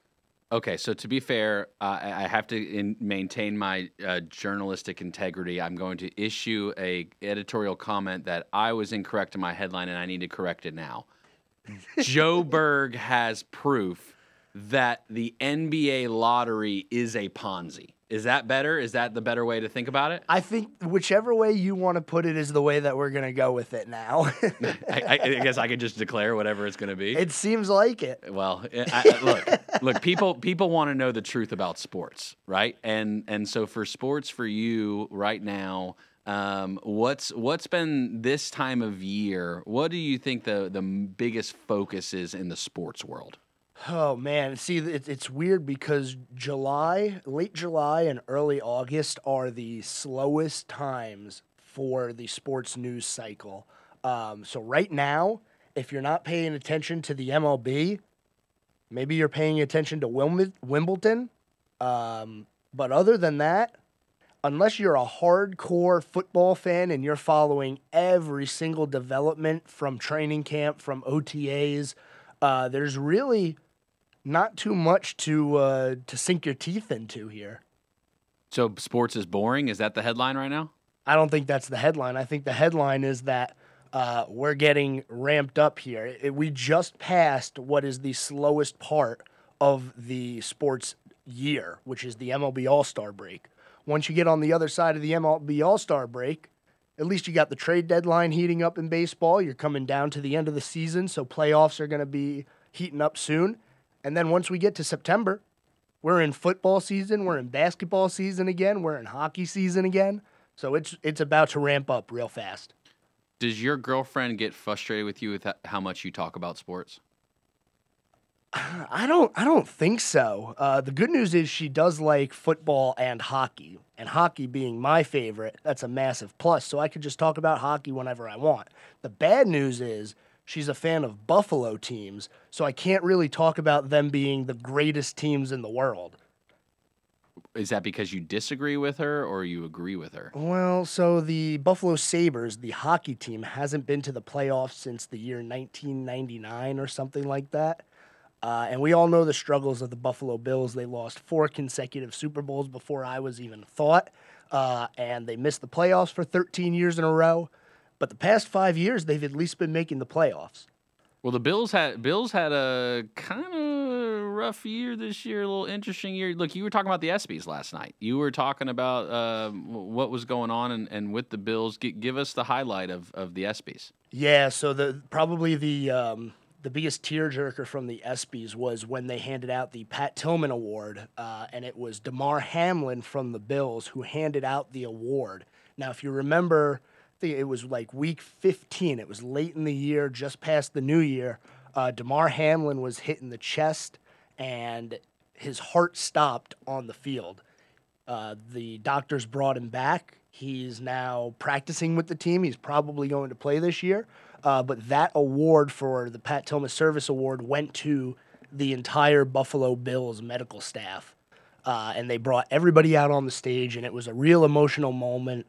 Okay, so to be fair, uh, I I have to in, maintain my uh, journalistic integrity. I'm going to issue a editorial comment that I was incorrect in my headline, and I need to correct it now. Joe Berg has proof that the NBA lottery is a Ponzi. Is that better? Is that the better way to think about it? I think whichever way you want to put it is the way that we're going to go with it now. I, I, I guess I could just declare whatever it's going to be. it seems like it. Well, I, I- look, look, people people want to know the truth about sports, right? And and so for sports for you right now, um, what's what's been this time of year? What do you think the the biggest focus is in the sports world? Oh man, see, it, it's weird because July, late July, and early August are the slowest times for the sports news cycle. Um, so right now, if you're not paying attention to the MLB, maybe you're paying attention to Wimbledon. Um, but other than that, unless you're a hardcore football fan and you're following every single development from training camp, from OTAs, uh, there's really not too much to uh, to sink your teeth into here. So sports is boring. Is that the headline right now? I don't think that's the headline. I think the headline is that uh, we're getting ramped up here. It- we just passed what is the slowest part of the sports year, which is the MLB All Star break. Once you get on the other side of the MLB All Star break, at least you got the trade deadline heating up in baseball. You're coming down to the end of the season, so playoffs are going to be heating up soon. And then once we get to September, we're in football season, we're in basketball season again, we're in hockey season again. So it's it's about to ramp up real fast. Does your girlfriend get frustrated with you with how much you talk about sports? I don't I don't think so. Uh, the good news is she does like football and hockey, and hockey being my favorite, that's a massive plus. So I could just talk about hockey whenever I want. The bad news is she's a fan of Buffalo teams, so I can't really talk about them being the greatest teams in the world. Is that because you disagree with her or you agree with her? Well, so the Buffalo Sabres, the hockey team, hasn't been to the playoffs since the year 1999 or something like that. Uh, and we all know the struggles of the Buffalo Bills. They lost four consecutive Super Bowls before I was even thought. Uh, and they missed the playoffs for 13 years in a row. But the past five years, they've at least been making the playoffs. Well, the Bills had Bills had a kind of rough year this year, a little interesting year. Look, you were talking about the ESPYS last night. You were talking about um, what was going on and, and with the Bills. G- give us the highlight of, of the ESPYS. Yeah, so the probably the um, the biggest tearjerker from the ESPYS was when they handed out the Pat Tillman Award, uh, and it was Damar Hamlin from the Bills who handed out the award. Now, if you remember, think it was like week 15. It was late in the year, just past the new year. Uh, Damar Hamlin was hit in the chest, and his heart stopped on the field. Uh, the doctors brought him back. He's now practicing with the team. He's probably going to play this year. Uh, but that award for the Pat Tillman Service Award went to the entire Buffalo Bills medical staff. Uh, and they brought everybody out on the stage, and it was a real emotional moment.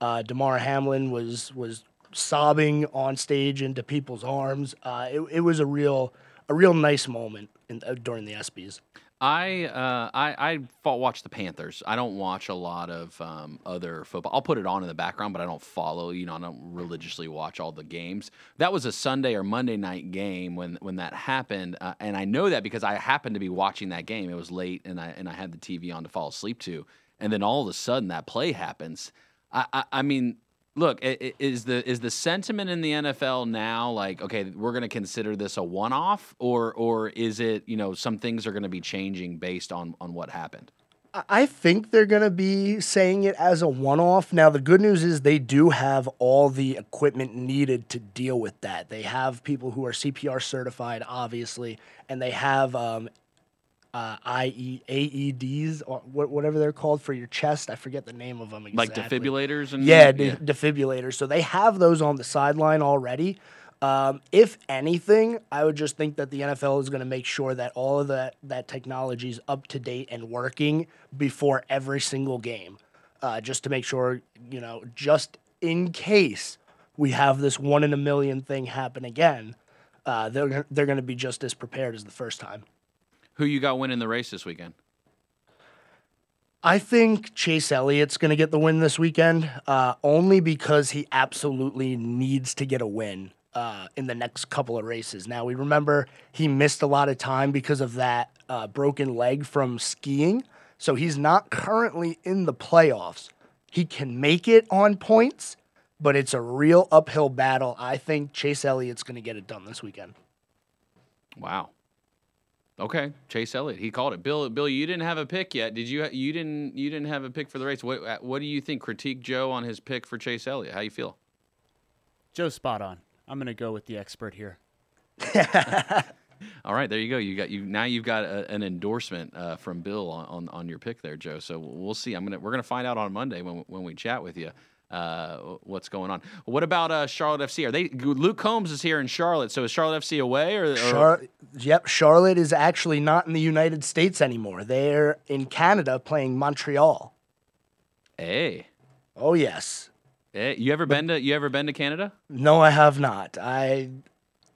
Uh, Damar Hamlin was was sobbing on stage into people's arms. Uh, it, it was a real a real nice moment in, uh, during the ESPYS. I uh, I I watch the Panthers. I don't watch a lot of um, other football. I'll put it on in the background, but I don't follow. You know, I don't religiously watch all the games. That was a Sunday or Monday night game when when that happened, uh, and I know that because I happened to be watching that game. It was late, and I and I had the TV on to fall asleep to, and then all of a sudden that play happens. I I, I mean, look, is the is the sentiment in the NFL now like okay, we're going to consider this a one off, or or is it you know some things are going to be changing based on on what happened? I- I think they're going to be saying it as a one off. Now, the good news is they do have all the equipment needed to deal with that. They have people who are CPR certified, obviously, and they have um, uh, IE, AEDs, or wha- whatever they're called for your chest. I forget the name of them Like defibrillators and Yeah, de- defibrillators. So they have those on the sideline already. Um, if anything, I would just think that the NFL is going to make sure that all of that that technology is up to date and working before every single game, uh, just to make sure you know, just in case we have this one in a million thing happen again, uh, they're they're going to be just as prepared as the first time. Who you got winning the race this weekend? I think Chase Elliott's going to get the win this weekend, uh, only because he absolutely needs to get a win uh, in the next couple of races. Now, we remember he missed a lot of time because of that uh, broken leg from skiing, so he's not currently in the playoffs. He can make it on points, but it's a real uphill battle. I think Chase Elliott's going to get it done this weekend. Wow. Okay, Chase Elliott. He called it. Bill, Bill, you didn't have a pick yet. Did you? You didn't. You didn't have a pick for the race. What? uh, What do you think? Critique Joe on his pick for Chase Elliott. How you feel? Joe's spot on. I'm gonna go with the expert here. All right, there you go. You got you now. You've got a, an endorsement uh, from Bill on, on on your pick there, Joe. So we'll see. I'm gonna we're gonna find out on Monday when when we chat with you. Uh, what's going on? What about uh, Charlotte FC? Are they Luke Combs is here in Charlotte? So is Charlotte FC away or, or Char- yep, Charlotte is actually not in the United States anymore. They're in Canada playing Montreal. hey, Oh yes. hey, you ever been to you ever been to Canada? No, I have not. I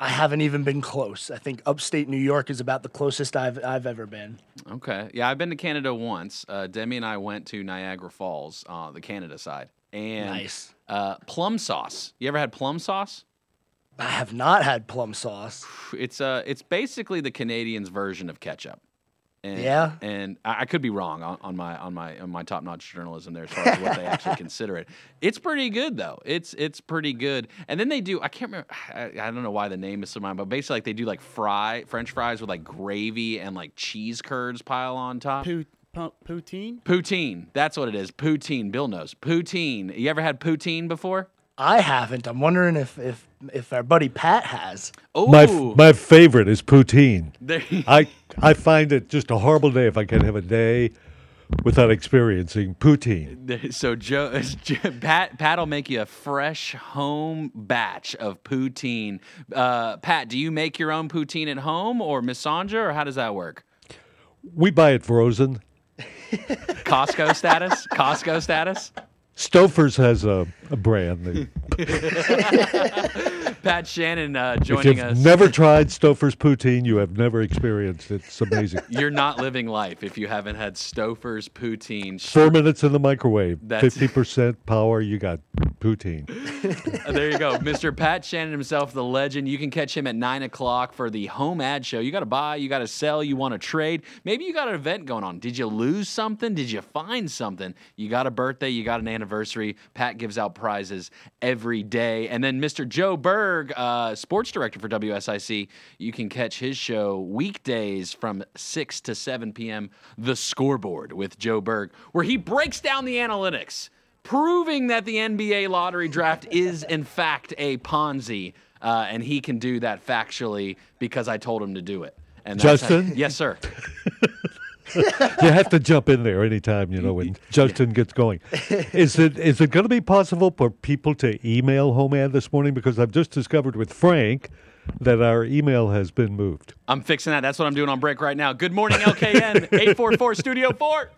I haven't even been close. I think upstate New York is about the closest I've I've ever been. Okay. Yeah, I've been to Canada once. Uh, Demi and I went to Niagara Falls, uh, the Canada side. And Nice. uh, plum sauce. You ever had plum sauce? I have not had plum sauce. It's uh, it's basically the Canadians' version of ketchup. And, Yeah? And I, I could be wrong on, on my on my on my top notch journalism there as far as what they actually consider it. It's pretty good though. It's it's pretty good. And then they do. I can't remember. I, I don't know why the name is so mine, but basically like they do like fry French fries with like gravy and like cheese curds pile on top. Pu- pu- poutine? Poutine. That's what it is. Poutine. Bill knows. Poutine. You ever had poutine before? I haven't. I'm wondering if if if our buddy Pat has. Oh, My f- my favorite is poutine. I I find it just a horrible day if I can't have a day without experiencing poutine. so Joe, Pat, Pat will make you a fresh home batch of poutine. Uh, Pat, do you make your own poutine at home or Miss Sandra, or how does that work? We buy it frozen. Costco status? Costco status? Stouffer's has a, a brand. Pat Shannon uh, if joining you've us. never tried Stouffer's poutine, you have never experienced it. It's amazing. You're not living life if you haven't had Stouffer's poutine. Four minutes in the microwave, fifty percent power. You got poutine. There you go. Mr. Pat Shannon himself, the legend. You can catch him at 9 o'clock for the home ad show. You got to buy, you got to sell, you want to trade. Maybe you got an event going on. Did you lose something? Did you find something? You got a birthday, you got an anniversary. Pat gives out prizes every day. And then Mr. Joe Berg, uh, sports director for WSIC, you can catch his show weekdays from 6 to 7 p.m. The Scoreboard with Joe Berg, where he breaks down the analytics proving that the NBA lottery draft is in fact a Ponzi, uh, and he can do that factually because I told him to do it. And that's how- Justin? yes, sir. you have to jump in there anytime you know when Justin gets going. Is it is it going to be possible for people to email home ad this morning? Because I've just discovered with Frank that our email has been moved. I'm fixing that. That's what I'm doing on break right now. Good morning, LKN 844 Studio 4.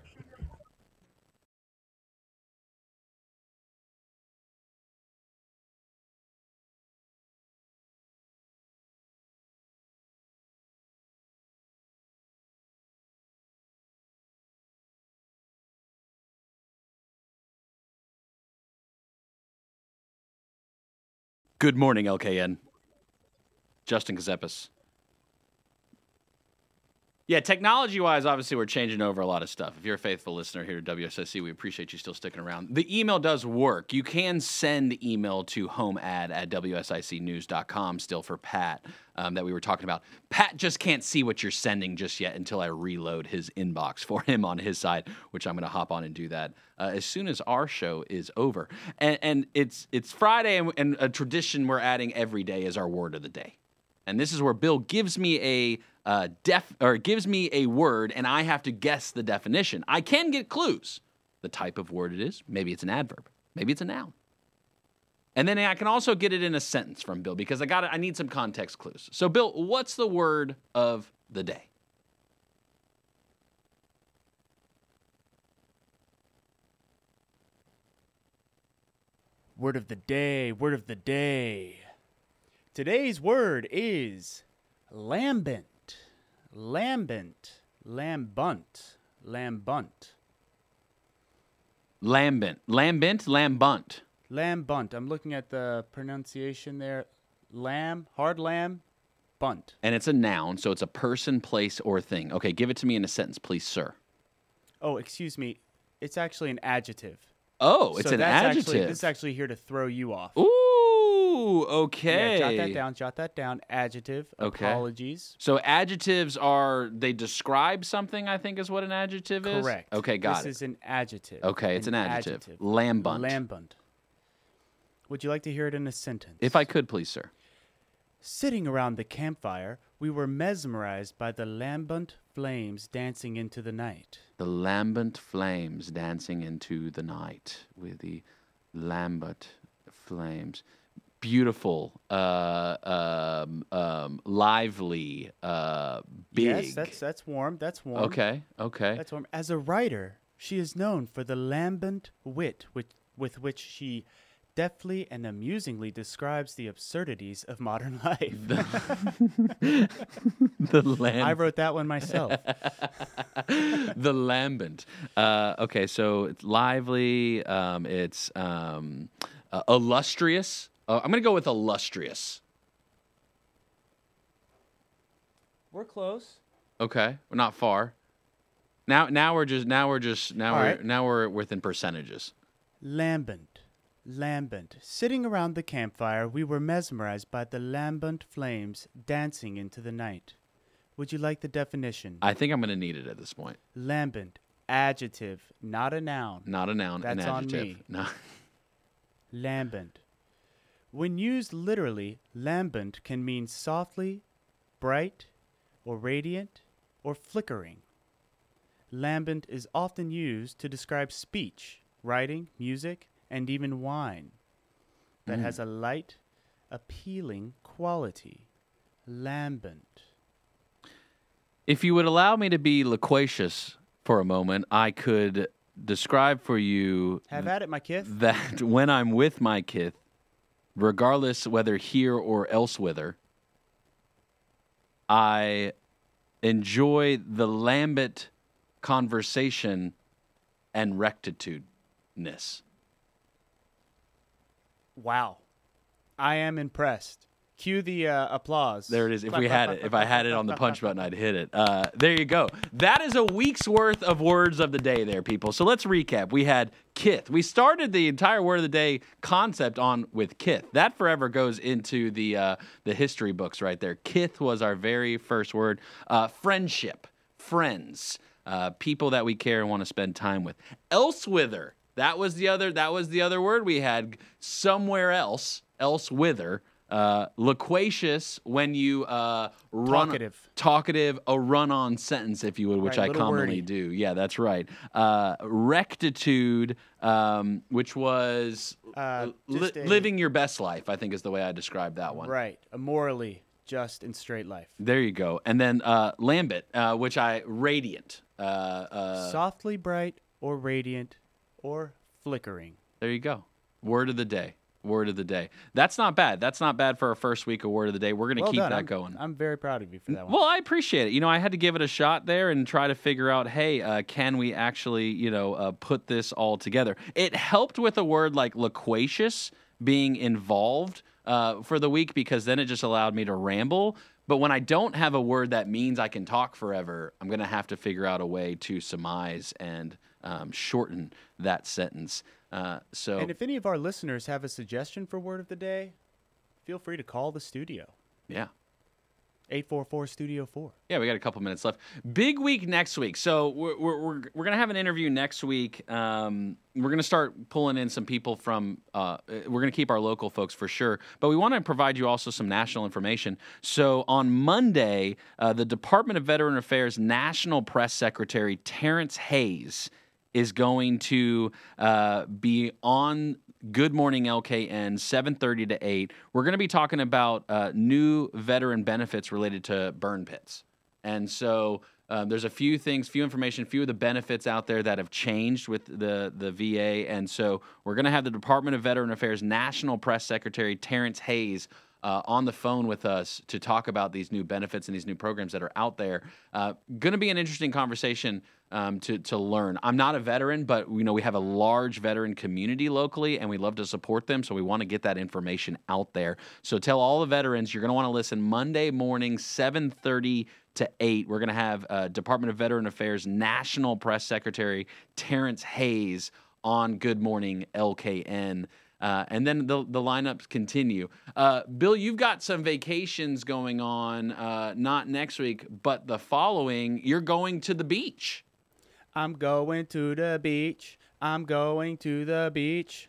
Good morning, LKN. Justin Ckezepis. Yeah, technology wise, obviously, we're changing over a lot of stuff. If you're a faithful listener here at WSIC, we appreciate you still sticking around. The email does work. You can send email to homead at WSICnews.com still for Pat um, that we were talking about. Pat just can't see what you're sending just yet until I reload his inbox for him on his side, which I'm going to hop on and do that uh, as soon as our show is over. And, and it's, it's Friday, and, and a tradition we're adding every day is our word of the day. And this is where Bill gives me a uh, def or gives me a word, and I have to guess the definition. I can get clues, the type of word it is. Maybe it's an adverb. Maybe it's a noun. And then I can also get it in a sentence from Bill because I got I need some context clues. So, Bill, what's the word of the day? Word of the day, word of the day. Today's word is lambent. Lambent. Lambunt. Lambunt. Lambent. Lambent, lambunt. Lambunt. I'm looking at the pronunciation there. Lamb, hard lamb, bunt. And it's a noun, so it's a person, place, or thing. Okay, give it to me in a sentence, please, sir. Oh, excuse me. It's actually an adjective. Oh, it's so an that's adjective. Actually, this is actually here to throw you off. Ooh, okay. Yeah, jot that down. Jot that down. Adjective. Okay. Apologies. So adjectives are they describe something? I think is what an adjective is. Correct. Okay, got it. this is an adjective. Okay, it's an adjective. Lambent. Lambent. Would you like to hear it in a sentence? If I could, please, sir. Sitting around the campfire, we were mesmerized by the lambent flames dancing into the night. The lambent flames dancing into the night with the lambent flames. Beautiful, uh, um, um, lively, uh, big. Yes, that's that's warm. That's warm. okay. Okay. That's warm. As a writer, she is known for the lambent wit with, with which she deftly and amusingly describes the absurdities of modern life. the lamb. I wrote that one myself. the lambent. Uh, okay, so it's lively. Um, it's um, uh, illustrious. Uh, I'm gonna go with illustrious. We're close. Okay, we're not far. Now, now we're just now we're just now All we're right. now we're within percentages. Lambent. Lambent. Sitting around the campfire, we were mesmerized by the lambent flames dancing into the night. Would you like the definition? I think I'm gonna need it at this point. Lambent. Adjective, not a noun. Not a noun, an That's on adjective. me. No. Lambent. When used literally, lambent can mean softly, bright, or radiant, or flickering. Lambent is often used to describe speech, writing, music, and even wine that has mm. a light, appealing quality. Lambent. If you would allow me to be loquacious for a moment, I could describe for you Have at it, my kith. that when I'm with my kith, regardless whether here or elsewhither, I enjoy the lambent conversation and rectitudineness. Wow. I am impressed. Cue the uh, applause. There it is. If we had it, if I had it on the punch button, I'd hit it. Uh, there you go. That is a week's worth of words of the day, there, people. So let's recap. We had kith. We started the entire word of the day concept on with kith. That forever goes into the uh, the history books right there. Kith was our very first word. Uh, friendship, friends, uh, people that we care and want to spend time with. Elsewhither. That was the other. That was the other word we had. Somewhere else, elsewhither. Uh, loquacious when you uh, run Talkative. talkative, a run-on sentence, if you would, which Right, I commonly wordy. do. Yeah, that's right. Uh, rectitude, um, which was Uh, li- a- living your best life. I think is the way I describe that one. Right. A morally just and straight life. There you go. And then uh, lambent, uh, which I radiant. Uh, uh, Softly bright or radiant or flickering. there you go. Word of the day. Word of the day. That's not bad. That's not bad for our first week of word of the day. We're going to Well keep done. that I'm, going. I'm very proud of you for that one. Well, I appreciate it. You know, I had to give it a shot there and try to figure out, hey, uh, can we actually, you know, uh, put this all together? It helped with a word like loquacious being involved uh, for the week because then it just allowed me to ramble. But when I don't have a word that means I can talk forever, I'm going to have to figure out a way to surmise and um, shorten that sentence. Uh, so And if any of our listeners have a suggestion for word of the day, feel free to call the studio. yeah. 844 Studio 4. Yeah, we got a couple minutes left. Big week next week. So we're we're we're, we're gonna have an interview next week. Um, we're gonna start pulling in some people from. Uh, we're gonna keep our local folks for sure, but we want to provide you also some national information. So on Monday, uh, the Department of Veteran Affairs National Press Secretary Terrence Hayes is going to uh, be on Good Morning LKN 7:30 to 8. We're going to be talking about uh, new veteran benefits related to burn pits. And so um, there's a few things, few information, few of the benefits out there that have changed with the the VA. And so we're going to have the Department of Veteran Affairs National Press Secretary Terrence Hayes uh, on the phone with us to talk about these new benefits and these new programs that are out there. Uh, going to be an interesting conversation um, to to learn. I'm not a veteran, but you know we have a large veteran community locally, and we love to support them. So we want to get that information out there. So tell all the veterans you're going to want to listen Monday morning, 7:30 to 8. We're going to have uh, Department of Veteran Affairs National Press Secretary Terrence Hayes on Good Morning LKN. Uh, and then the, the lineups continue. Uh, Bill, you've got some vacations going on, uh, not next week, but the following. You're going to the beach. I'm going to the beach. I'm going to the beach.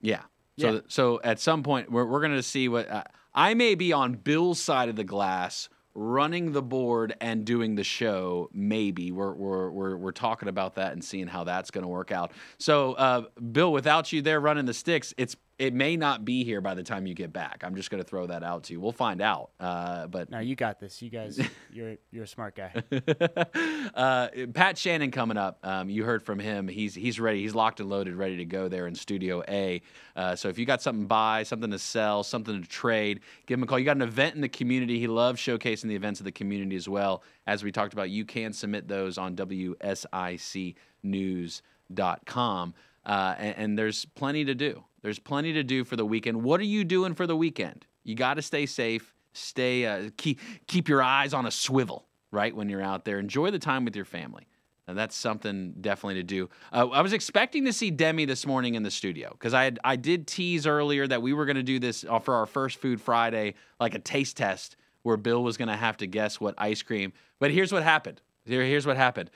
Yeah. So, Yeah. so at some point, we're, we're going to see what uh, I may be on Bill's side of the glass, running the board and doing the show. Maybe we're we're we're, we're talking about that and seeing how that's going to work out. So, uh, Bill, without you there running the sticks, it's it may not be here by the time you get back. I'm just going to throw that out to you. We'll find out. Uh, but Now you got this. You guys, you're you're a smart guy. uh, Pat Shannon coming up. Um, you heard from him. He's he's ready. He's locked and loaded, ready to go there in Studio A. Uh, so if you got something to buy, something to sell, something to trade, give him a call. You got an event in the community. He loves showcasing the events of the community as well. As we talked about, you can submit those on WSICnews.com. Uh, and, and there's plenty to do. There's plenty to do for the weekend. What are you doing for the weekend? You got to stay safe. Stay uh, keep keep your eyes on a swivel, right? When you're out there, enjoy the time with your family. And that's something definitely to do. Uh, I was expecting to see Demi this morning in the studio because I had, I did tease earlier that we were going to do this uh, for our first Food Friday, like a taste test where Bill was going to have to guess what ice cream. But here's what happened. Here, here's what happened.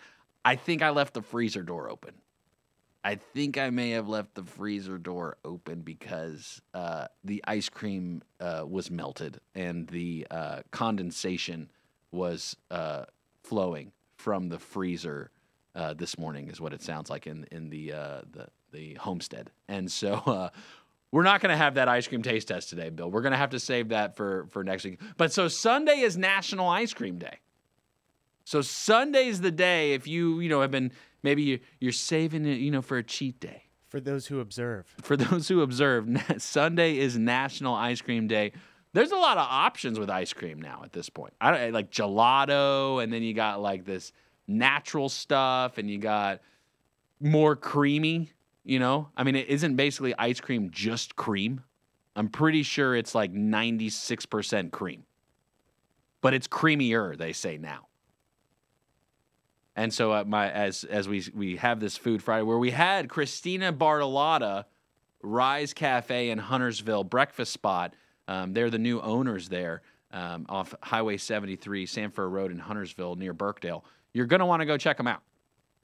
I think I left the freezer door open. I think I may have left the freezer door open because uh, the ice cream uh, was melted and the uh, condensation was uh, flowing from the freezer uh, this morning, is what it sounds like in in the uh, the the homestead. And so we're not going to have that ice cream taste test today, Bill. We're going to have to save that for for next week. But so Sunday is National Ice Cream Day. So Sunday's the day if you you know have been maybe you, you're saving it you know for a cheat day. For those who observe, For those who observe, Sunday is National Ice Cream Day. There's a lot of options with ice cream now at this point. I don't like gelato, and then you got like this natural stuff, and you got more creamy. You know, I mean, it isn't basically ice cream just cream. I'm pretty sure it's like 96% cream, but it's creamier. They say now. And so, uh, my as as we we have this Food Friday where we had Christina Bartolotta, Rise Cafe in Huntersville breakfast spot. Um, they're the new owners there um, off Highway 73, Sam Furr Road in Huntersville near Birkdale. You're gonna want to go check them out.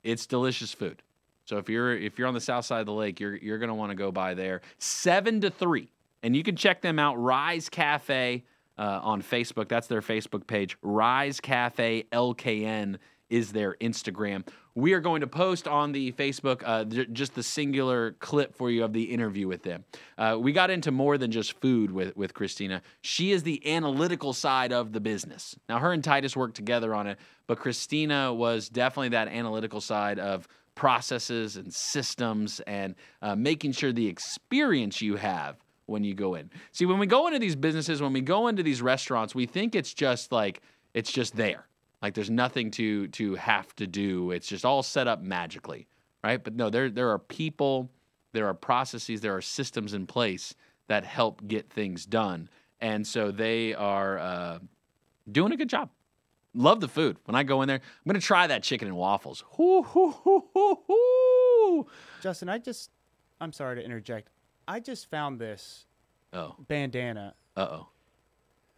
It's delicious food. So if you're if you're on the south side of the lake, you're you're gonna want to go by there. Seven to three And you can check them out, Rise Cafe uh, on Facebook. That's their Facebook page. Rise Cafe LKN is their Instagram. We are going to post on the Facebook uh, just the singular clip for you of the interview with them. Uh, we got into more than just food with, with Christina. She is the analytical side of the business. Now, her and Titus worked together on it, but Christina was definitely that analytical side of processes and systems and uh, making sure the experience you have when you go in. See, when we go into these businesses, when we go into these restaurants, we think it's just like it's just there. Like there's nothing to to have to do. It's just all set up magically, right? But no, there there are people, there are processes, there are systems in place that help get things done, and so they are uh, doing a good job. Love the food. When I go in there, I'm gonna try that chicken and waffles. Hoo, hoo, hoo. Justin, I just, I'm sorry to interject. I just found this Oh, bandana. uh oh.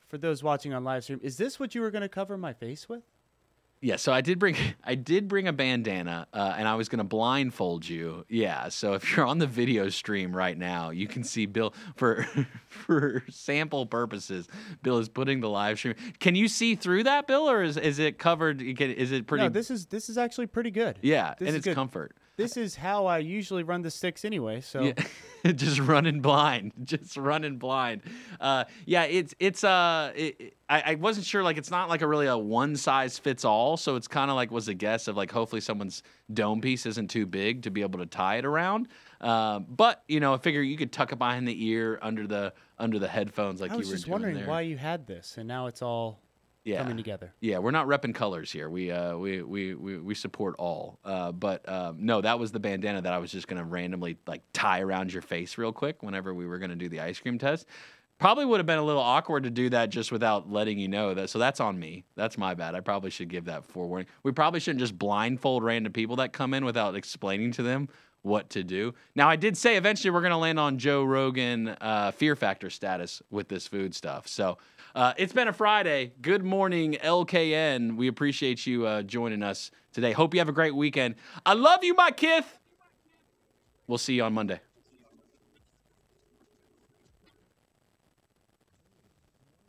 For those watching on live stream, is this what you were going to cover my face with? Yeah, so I did bring I did bring a bandana, uh, and I was gonna blindfold you. Yeah, so if you're on the video stream right now, you can see Bill for for sample purposes. Bill is putting the live stream. Can you see through that, Bill, or is is it covered? Is it pretty? No, this is this is actually pretty good. yeah, this and it's good. comfort. This is how I usually run the sticks anyway. So Yeah. just running blind, just running blind. Uh, yeah, it's it's uh, it, I, I wasn't sure like it's not like a really a one size fits all, so it's kind of like was a guess of like hopefully someone's dome piece isn't too big to be able to tie it around. Uh, but you know, I figure you could tuck it behind the ear under the under the headphones like I you was were just wondering there. why you had this, and now it's all yeah. coming together. Yeah, we're not repping colors here. We uh we we we, we support all. Uh, but um, no, that was the bandana that I was just gonna randomly like tie around your face real quick whenever we were gonna do the ice cream test. Probably would have been a little awkward to do that just without letting you know that. So that's on me. That's my bad. I probably should give that forewarning. We probably shouldn't just blindfold random people that come in without explaining to them what to do. Now, I did say eventually we're going to land on Joe Rogan uh, fear factor status with this food stuff. So uh, it's been a Friday. Good morning, LKN. We appreciate you uh, joining us today. Hope you have a great weekend. I love you, my kith. We'll see you on Monday.